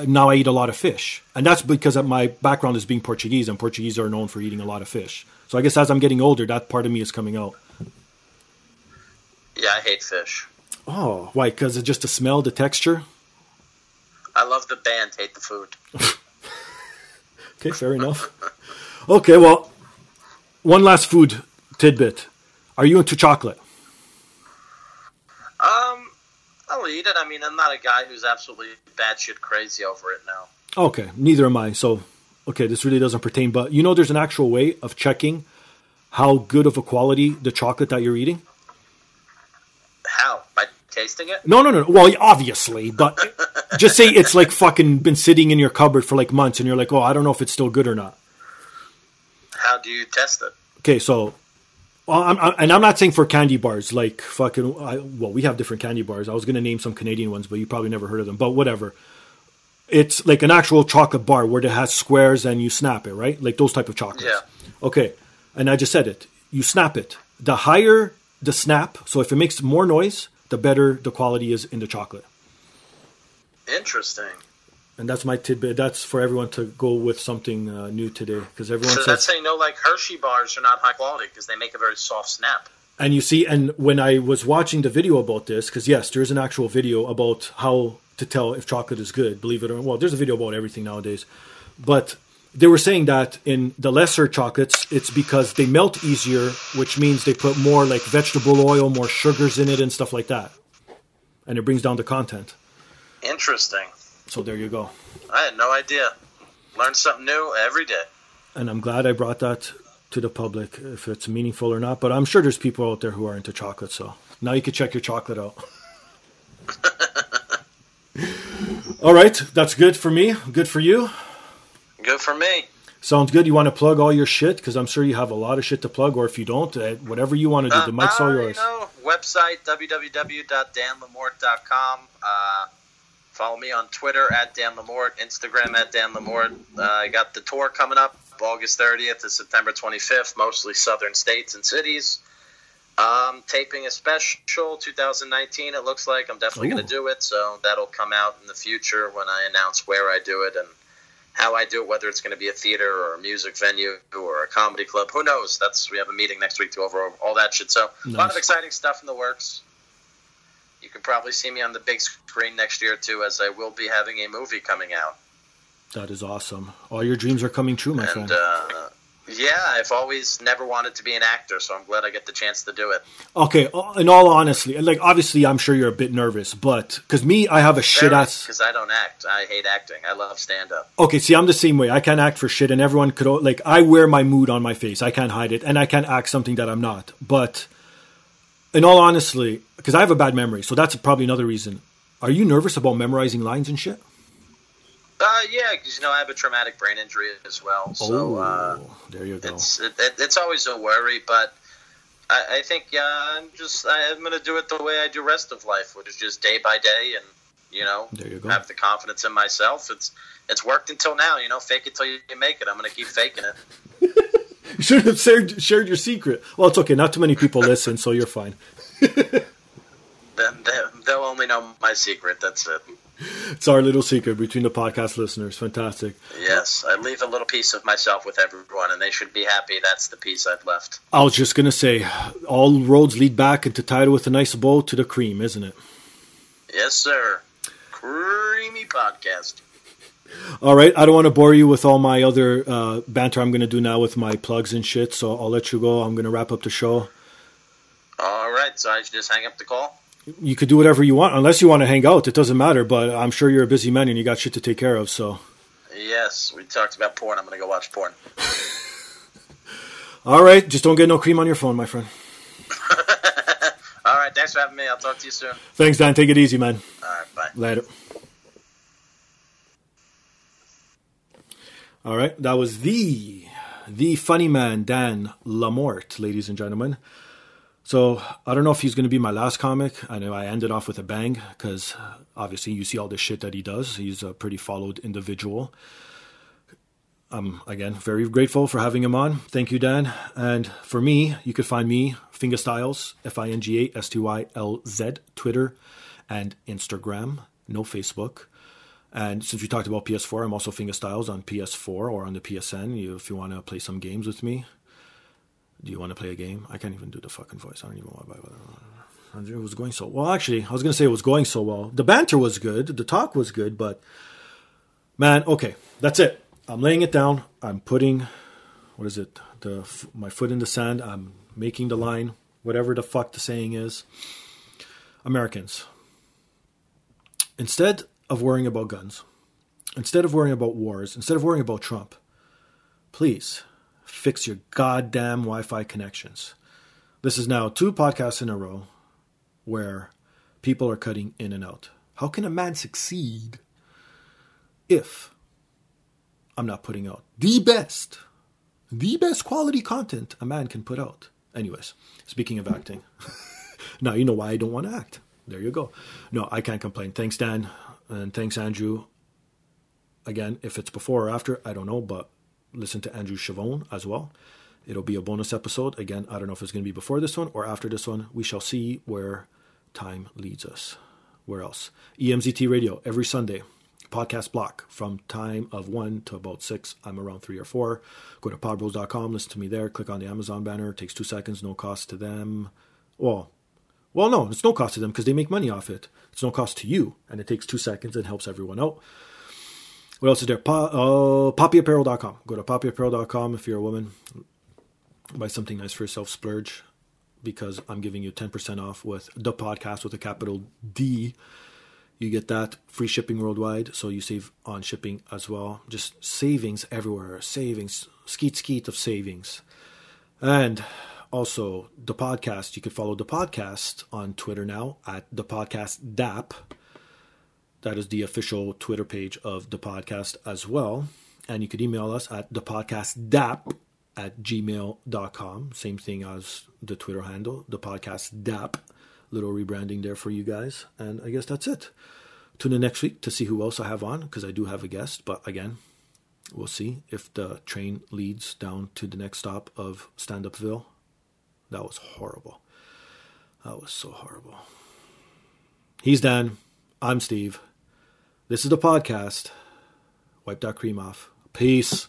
Now I eat a lot of fish, and that's because my background is being Portuguese, and Portuguese are known for eating a lot of fish. So I guess as I'm getting older, that part of me is coming out. Yeah, I hate fish. Oh, why? Because it's just the smell, the texture. I love the band, hate the food. (laughs) Okay, fair enough. Okay, well, one last food tidbit. Are you into chocolate? Um, I'll eat it. I mean, I'm not a guy who's absolutely batshit crazy over it now. Okay, neither am I. So, okay, this really doesn't pertain, but you know, there's an actual way of checking how good of a quality the chocolate that you're eating. Tasting it? No, no, no. Well, obviously, but just say it's like fucking been sitting in your cupboard for like months, and you're like, oh, I don't know if it's still good or not. How do you test it? Okay, so, well, I'm, i and I'm not saying for candy bars like fucking. I, well, we have different candy bars. I was gonna name some Canadian ones, but you probably never heard of them. But whatever. It's like an actual chocolate bar where it has squares and you snap it, right? Like those type of chocolates. Yeah. Okay, and I just said it. You snap it. The higher the snap, so if it makes more noise, the better the quality is in the chocolate. Interesting. And that's my tidbit. That's for everyone to go with something uh, new today because everyone So says. that's how you know, like Hershey bars are not high quality because they make a very soft snap. And you see, and when I was watching the video about this, because yes, there's an actual video about how to tell if chocolate is good. Believe it or not, well, there's a video about everything nowadays. But they were saying that in the lesser chocolates, it's because they melt easier, which means they put more like vegetable oil, more sugars in it, and stuff like that. And it brings down the content. Interesting. So there you go. I had no idea. Learn something new every day. And I'm glad I brought that to the public, if it's meaningful or not. But I'm sure there's people out there who are into chocolate. So now you can check your chocolate out. (laughs) all right, that's good for me. Good for you. Good for me. Sounds good. You want to plug all your shit because I'm sure you have a lot of shit to plug. Or if you don't, uh, whatever you want to do, the mic's all Uh, yours. You know, website www.danlamorte.com. Uh, follow me on Twitter at Dan LaMorte, Instagram at Dan LaMorte. Uh, I got the tour coming up August 30th to September 25th, mostly southern states and cities. Um, taping a special 2019. It looks like I'm definitely going to do it, so that'll come out in the future when I announce where I do it and how I do it, whether it's going to be a theater or a music venue or a comedy club. Who knows? That's we have a meeting next week to over all that shit. So a lot of exciting stuff in the works. You can probably see me on the big screen next year too, as I will be having a movie coming out. That is awesome. All your dreams are coming true, my friend. Uh, yeah, I've always never wanted to be an actor, so I'm glad I get the chance to do it. Okay, uh, in all honesty, like obviously, I'm sure you're a bit nervous, but because me, I have a shit ass. because I don't act. I hate acting. I love stand up. Okay, see, I'm the same way. I can't act for shit, and everyone could like. I wear my mood on my face. I can't hide it, and I can't act something that I'm not. But in all honesty, because I have a bad memory, so that's probably another reason. Are you nervous about memorizing lines and shit? Uh, yeah, because you know I have a traumatic brain injury as well. So uh, Oh, there you go. it's it, it, it's always a worry, but I, I think yeah, I'm just I'm gonna do it the way I do rest of life, which is just day by day, and you know, There you go. have the confidence in myself. It's it's worked until now. You know, fake it till you make it. I'm gonna keep faking it. (laughs) You should have shared, shared your secret. Well, it's okay. Not too many people listen, so you're fine. (laughs) Then they, they'll only know my secret. That's it. It's our little secret between the podcast listeners. Fantastic. Yes, I leave a little piece of myself with everyone, and they should be happy. That's the piece I've left. I was just gonna say, all roads lead back into title with a nice bow to the cream, isn't it? Yes, sir. Creamy podcast. All right. I don't want to bore you with all my other uh, banter. I'm gonna do now with my plugs and shit. So I'll let you go. I'm gonna wrap up the show. All right, so I should just hang up the call. You could do whatever you want, unless you want to hang out. It doesn't matter. But I'm sure you're a busy man and you got shit to take care of. So. Yes, we talked about porn. I'm gonna go watch porn. (laughs) All right. Just don't get no cream on your phone, my friend. (laughs) All right, thanks for having me. I'll talk to you soon. Thanks, Dan. Take it easy, man. All right, bye. Later. All right, that was the the funny man Dan LaMorte, ladies and gentlemen. So I don't know if he's going to be my last comic. I know I ended off with a bang because obviously you see all the shit that he does. He's a pretty followed individual. I'm again very grateful for having him on. Thank you, Dan. And for me, you could find me Fingastylz, F I N G A S T Y L Z, Twitter and Instagram, no Facebook. And since we talked about PS4, I'm also Fingastylz on PS4 or on the PSN. If you want to play some games with me, do you want to play a game? I can't even do the fucking voice. I don't even want to. It was going so well. Actually, I was going to say it was going so well. The banter was good. The talk was good, but man, okay, that's it. I'm laying it down. I'm putting what is it? The my foot in the sand. I'm making the line. Whatever the fuck the saying is. Americans, instead of worrying about guns, instead of worrying about wars, instead of worrying about Trump, please fix your goddamn Wi Fi connections. This is now two podcasts in a row where people are cutting in and out. How can a man succeed if I'm not putting out the best, the best quality content a man can put out? Anyways, speaking of acting, (laughs) now you know why I don't want to act. There you go. No, I can't complain. Thanks, Dan. And thanks, Andrew. Again, if it's before or after, I don't know, but listen to Andrew Chavon as well. It'll be a bonus episode. Again, I don't know if it's going to be before this one or after this one. We shall see where time leads us. Where else? EMZT Radio every Sunday. Podcast block from time of 1 to about 6. I'm around 3 or 4. Go to podbros.com, listen to me there. Click on the Amazon banner. It takes two seconds, no cost to them. Well, well, no, it's no cost to them because they make money off it. It's no cost to you, and it takes two seconds and helps everyone out. What else is there? Po- uh, poppyapparel.com. Go to poppyapparel.com if you're a woman. Buy something nice for yourself, splurge, because I'm giving you 10% off with the podcast with a capital D. You get that free shipping worldwide, so you save on shipping as well. Just savings everywhere. Savings, skeet skeet of savings. And also the podcast, you can follow the podcast on Twitter now at the podcast DAP. That is the official Twitter page of the podcast as well. And you could email us at dapodcastdap at gmail.com. Same thing as the Twitter handle, the podcast DAP. Little rebranding there for you guys. And I guess that's it. Tune in next week to see who else I have on, because I do have a guest. But again, we'll see if the train leads down to the next stop of Stand Upville. That was horrible. That was so horrible. He's Dan. I'm Steve. This is the podcast. Wipe that cream off. Peace.